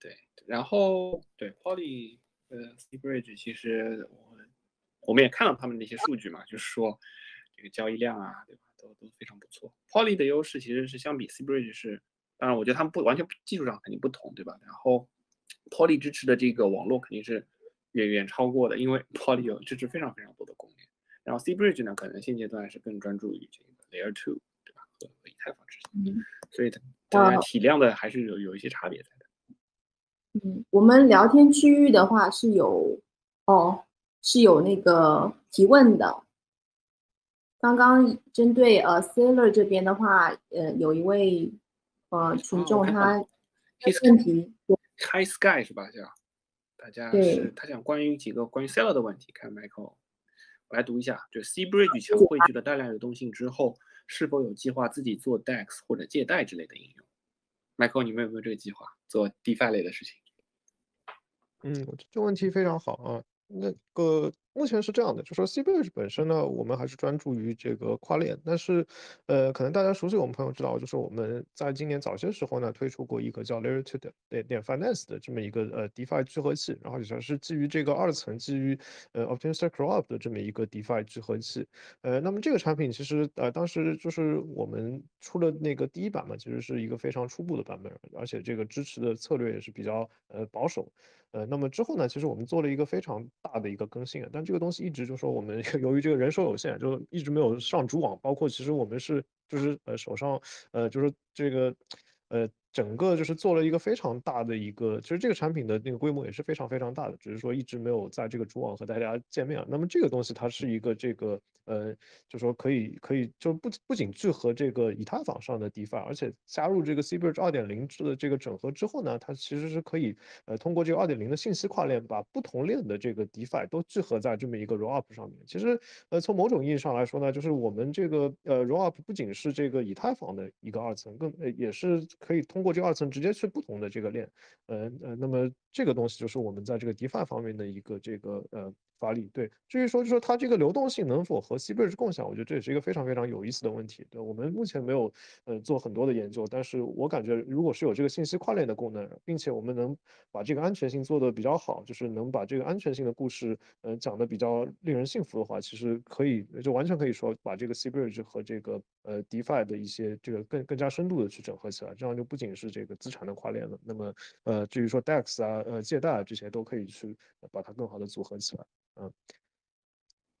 对，然后对 Poly 呃 Cbridge 其实我我们也看到他们那些数据嘛，就是说这个交易量啊，对吧？都都非常不错。Poly 的优势其实是相比 Cbridge 是，当然我觉得他们不完全技术上肯定不同，对吧？然后 Poly 支持的这个网络肯定是远远超过的，因为 (laughs) Poly 有支持非常非常多的公链。然后 Cbridge 呢，可能现阶段是更专注于这个 Layer Two，对吧？和和以太坊之间，嗯、所以当然体量的还是有有一些差别在的。嗯，我们聊天区域的话是有哦，是有那个提问的。刚刚针对呃 Sailor 这边的话，呃，有一位呃群众他问题，High Sky 是吧？叫大家是他想关于几个关于 Sailor 的问题，看 Michael，我来读一下，就 Cbridge 强汇聚了大量流动性之后，是否有计划自己做 DEX 或者借贷之类的应用？Michael，你们有没有这个计划做 DeFi 类的事情？嗯，这问题非常好啊，那个。目前是这样的，就说 Cbridge 本身呢，我们还是专注于这个跨链，但是，呃，可能大家熟悉我们朋友知道，就是我们在今年早些时候呢，推出过一个叫 Layer 2的点点 Finance 的这么一个呃 DeFi 聚合器，然后也是基于这个二层基于呃 Optimistic r o p 的这么一个 DeFi 聚合器，呃，那么这个产品其实呃当时就是我们出了那个第一版嘛，其实是一个非常初步的版本，而且这个支持的策略也是比较呃保守。呃，那么之后呢，其实我们做了一个非常大的一个更新啊，但这个东西一直就说我们 (laughs) 由于这个人手有限，就一直没有上主网，包括其实我们是就是呃手上呃就是这个呃。整个就是做了一个非常大的一个，其实这个产品的那个规模也是非常非常大的，只是说一直没有在这个主网和大家见面。那么这个东西它是一个这个呃，就说可以可以就不不仅聚合这个以太坊上的 DeFi，而且加入这个 Cbridge 二点零的这个整合之后呢，它其实是可以呃通过这个二点零的信息跨链，把不同链的这个 DeFi 都聚合在这么一个 Rollup 上面。其实呃从某种意义上来说呢，就是我们这个呃 Rollup 不仅是这个以太坊的一个二层，更呃也是可以通过。过这个二层直接去不同的这个链，呃呃，那么这个东西就是我们在这个 DeFi 方面的一个这个呃。发力对，至于说就说它这个流动性能否和 Cbridge 共享，我觉得这也是一个非常非常有意思的问题。对，我们目前没有呃做很多的研究，但是我感觉如果是有这个信息跨链的功能，并且我们能把这个安全性做得比较好，就是能把这个安全性的故事呃讲得比较令人信服的话，其实可以就完全可以说把这个 Cbridge 和这个呃 DeFi 的一些这个更更加深度的去整合起来，这样就不仅是这个资产的跨链了，那么呃至于说 DEX 啊呃借贷啊这些都可以去把它更好的组合起来。嗯，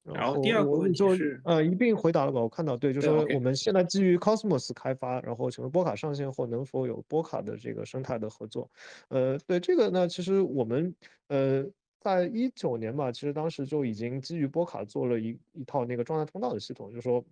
然后第二个问题是，呃，一并回答了吧？我看到，对，就是说我们现在基于 Cosmos 开发，然后请问波卡上线后能否有波卡的这个生态的合作？呃，对这个呢，其实我们呃，在一九年吧，其实当时就已经基于波卡做了一一套那个状态通道的系统，就是说。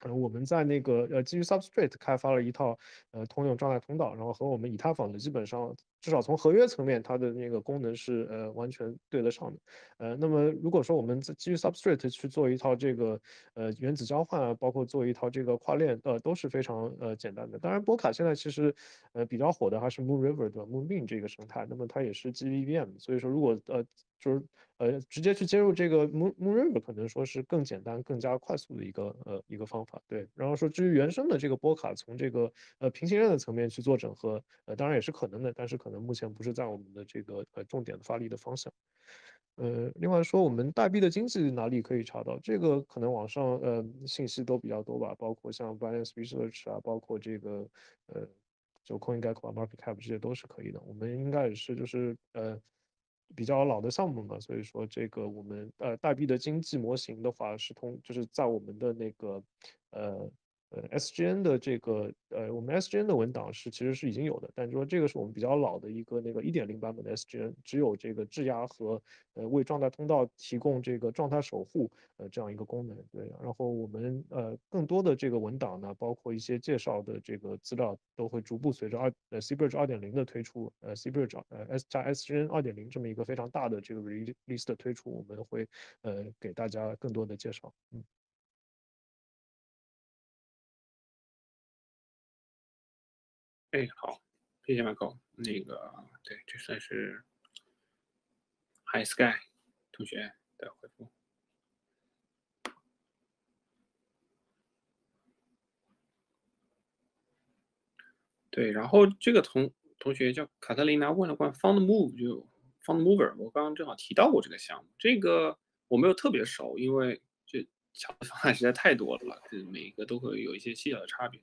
呃，我们在那个呃基于 Substrate 开发了一套呃通用状态通道，然后和我们以太坊的基本上至少从合约层面它的那个功能是呃完全对得上的。呃，那么如果说我们在基于 Substrate 去做一套这个呃原子交换啊，包括做一套这个跨链呃都是非常呃简单的。当然波卡现在其实呃比较火的还是 Moonriver 对吧？Moonbeam 这个生态，那么它也是基于 EVM，所以说如果呃。就是呃，直接去接入这个 MOONROOF，可能说是更简单、更加快速的一个呃一个方法。对，然后说至于原生的这个波卡，从这个呃平行链的层面去做整合，呃，当然也是可能的，但是可能目前不是在我们的这个呃重点的发力的方向。呃，另外说我们代币的经济哪里可以查到？这个可能网上呃信息都比较多吧，包括像 Binance Research 啊，包括这个呃就 CoinGecko、MarketCap 这些都是可以的。我们应该也是就是呃。比较老的项目嘛，所以说这个我们呃代币的经济模型的话是通，就是在我们的那个呃呃，SGN 的这个呃，我们 SGN 的文档是其实是已经有的，但是说这个是我们比较老的一个那个一点零版本的 SGN，只有这个质押和呃为状态通道提供这个状态守护呃这样一个功能。对，然后我们呃更多的这个文档呢，包括一些介绍的这个资料，都会逐步随着二呃 cBridge 二点零的推出，呃 cBridge 呃 S 加 SGN 二点零这么一个非常大的这个 release 的推出，我们会呃给大家更多的介绍。嗯。哎，好，谢谢 Michael。那个，对，这算是 High Sky 同学的回复。对，然后这个同同学叫卡特琳娜，问了关 Found Move 就 Found Mover，我刚刚正好提到过这个项目，这个我没有特别熟，因为这桥的方案实在太多了，这每一个都会有一些细小的差别。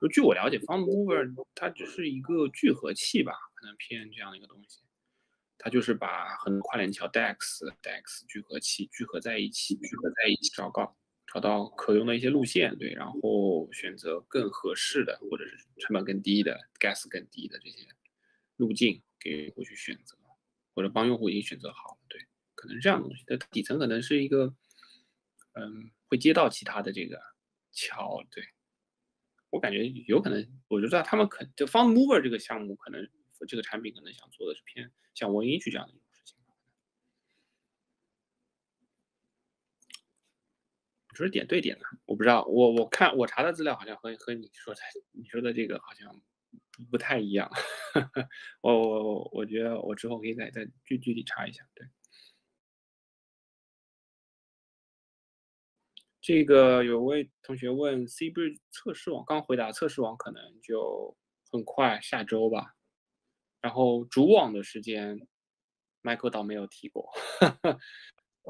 就据我了解，Found Mover 它只是一个聚合器吧，可能偏这样的一个东西。它就是把很多跨链桥 DEX DEX 聚合器聚合在一起，聚合在一起找到找到可用的一些路线，对，然后选择更合适的或者是成本更低的 gas 更低的这些路径给用户去选择，或者帮用户已经选择好了，对，可能是这样的东西。它底层可能是一个，嗯，会接到其他的这个桥，对。我感觉有可能，我就知道他们可就 Found Mover 这个项目，可能这个产品可能想做的是偏像文音去这样的一种事情。你说点对点的，我不知道，我我看我查的资料好像和和你说的你说的这个好像不太一样。(laughs) 我我我我觉得我之后可以再再具具体查一下，对。这个有位同学问 cBridge 测试网，刚回答测试网可能就很快下周吧，然后主网的时间，Michael 倒没有提过。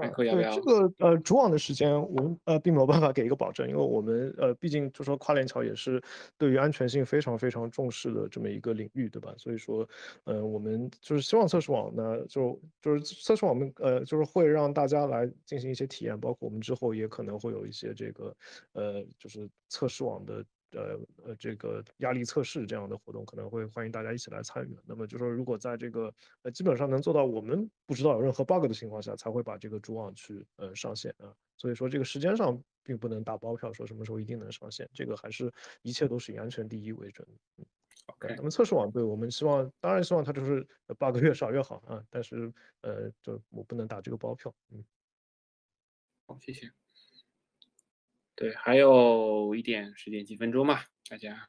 呃，对这个呃主网的时间，我们呃并没有办法给一个保证，因为我们呃毕竟就说跨链桥也是对于安全性非常非常重视的这么一个领域，对吧？所以说，呃我们就是希望测试网呢，就就是测试网我们呃就是会让大家来进行一些体验，包括我们之后也可能会有一些这个呃就是测试网的。呃呃，这个压力测试这样的活动可能会欢迎大家一起来参与。那么就说，如果在这个呃基本上能做到我们不知道有任何 bug 的情况下，才会把这个主网去呃上线啊。所以说这个时间上并不能打包票说什么时候一定能上线，这个还是一切都是以安全第一为准。嗯，OK。那么测试网对我们希望当然希望它就是 bug 越少越好啊，但是呃就我不能打这个包票。嗯，好，谢谢。对，还有一点时间，几分钟嘛，大家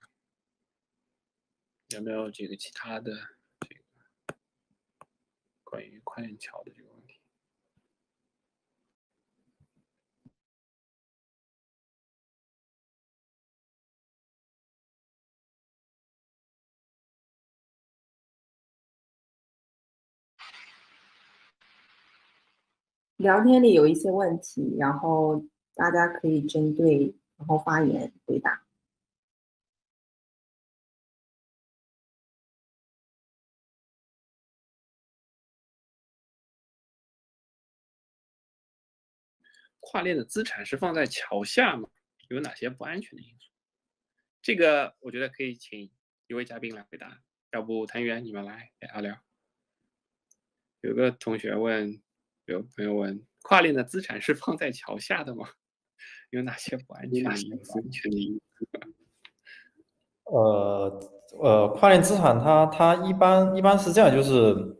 有没有这个其他的这个关于跨链桥的这个问题？聊天里有一些问题，然后。大家可以针对然后发言回答。跨链的资产是放在桥下吗？有哪些不安全的因素？这个我觉得可以请一位嘉宾来回答。要不谭元你们来聊聊。有个同学问，有朋友问，跨链的资产是放在桥下的吗？有哪些不安全的因素？安全的？呃呃，跨链资产它它一般一般是这样，就是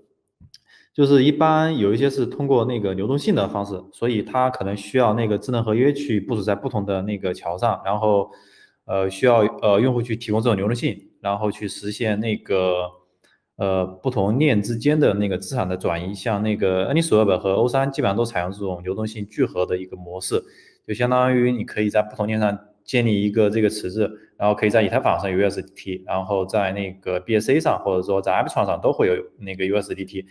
就是一般有一些是通过那个流动性的方式，所以它可能需要那个智能合约去部署在不同的那个桥上，然后呃需要呃用户去提供这种流动性，然后去实现那个呃不同链之间的那个资产的转移，像那个 AnySwap 和 O3 基本上都采用这种流动性聚合的一个模式。就相当于你可以在不同链上建立一个这个池子，然后可以在以太坊上有 USDT，然后在那个 BSC 上或者说在 Arbitrum 上都会有那个 USDT。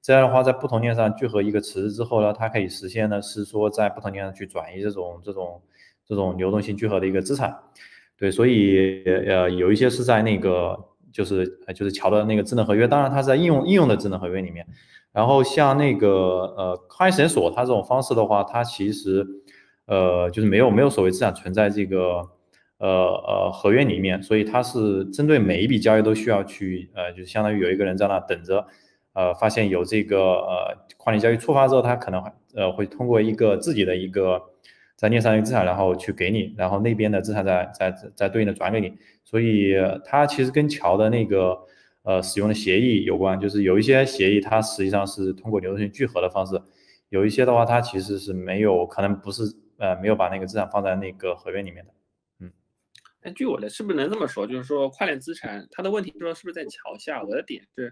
这样的话，在不同链上聚合一个池子之后呢，它可以实现的是说在不同链上去转移这种这种这种流动性聚合的一个资产。对，所以呃有一些是在那个就是就是桥的那个智能合约，当然它是在应用应用的智能合约里面。然后像那个呃跨链绳索，它这种方式的话，它其实。呃，就是没有没有所谓资产存在这个呃呃合约里面，所以它是针对每一笔交易都需要去呃，就相当于有一个人在那等着，呃，发现有这个呃跨链交易触发之后，他可能呃会通过一个自己的一个在链上一个资产，然后去给你，然后那边的资产再再再对应的转给你，所以它其实跟桥的那个呃使用的协议有关，就是有一些协议它实际上是通过流动性聚合的方式，有一些的话它其实是没有可能不是呃没有把那个资产放在那个合约里面的。嗯那据我的，是不是能这么说？就是说，跨链资产它的问题，说是不是在桥下？我的点是，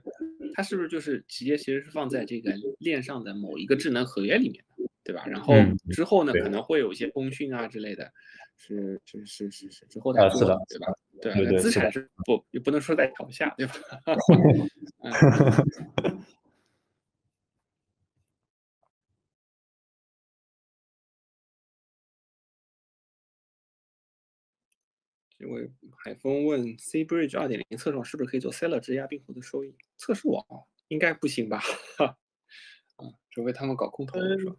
它是不是就是直接其实是放在这个链上的某一个智能合约里面的，对吧？然后之后呢，可能会有一些工讯啊之类的，是是是是是之后再做，对吧？对，资产是不也不能说在桥下，对吧？(laughs) (laughs) 因为海峰问 C Bridge 二点零测试网是不是可以做 Seller 质押并获得收益？测试网应该不行吧？啊，除非他们搞空投是吧？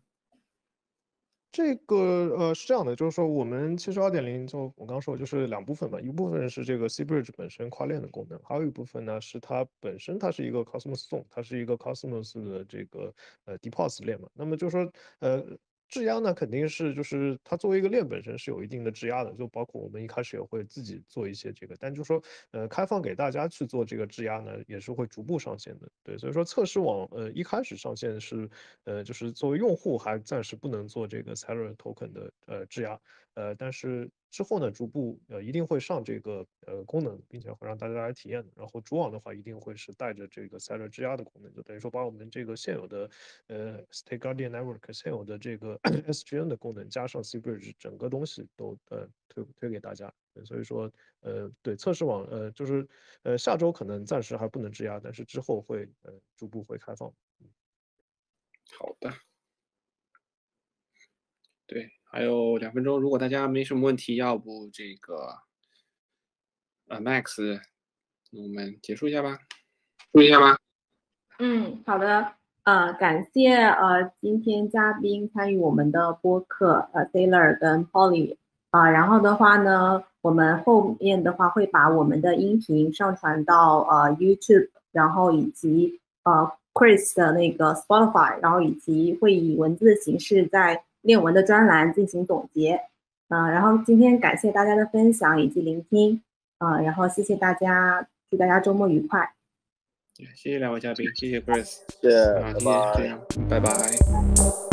这个呃是这样的，就是说我们其实二点零就我刚说就是两部分嘛，一部分是这个 C Bridge 本身跨链的功能，还有一部分呢是它本身它是一个 Cosmos Zone，它是一个 Cosmos 的这个呃 depos 链嘛。那么就是说呃。质押呢，肯定是就是它作为一个链本身是有一定的质押的，就包括我们一开始也会自己做一些这个，但就是说，呃，开放给大家去做这个质押呢，也是会逐步上线的，对，所以说测试网，呃，一开始上线是，呃，就是作为用户还暂时不能做这个 Seller Token 的呃质押，呃，但是。之后呢，逐步呃一定会上这个呃功能，并且会让大家来体验。然后主网的话，一定会是带着这个赛勒质押的功能，就等于说把我们这个现有的呃 Stake Guardian Network 现有的这个 (coughs) SGN 的功能加上 C Bridge 整个东西都呃推推给大家。所以说呃对测试网呃就是呃下周可能暂时还不能质押，但是之后会呃逐步会开放。好的，对。还有两分钟，如果大家没什么问题，要不这个，呃，Max，那我们结束一下吧，结束一下吧。嗯，好的，呃，感谢呃今天嘉宾参与我们的播客，呃，Sailor 跟 Polly，啊、呃，然后的话呢，我们后面的话会把我们的音频上传到呃 YouTube，然后以及呃 Chris 的那个 Spotify，然后以及会以文字的形式在。链文的专栏进行总结，嗯、呃，然后今天感谢大家的分享以及聆听，啊、呃，然后谢谢大家，祝大家周末愉快。谢谢两位嘉宾，谢谢 Grace，谢谢，拜拜，拜拜。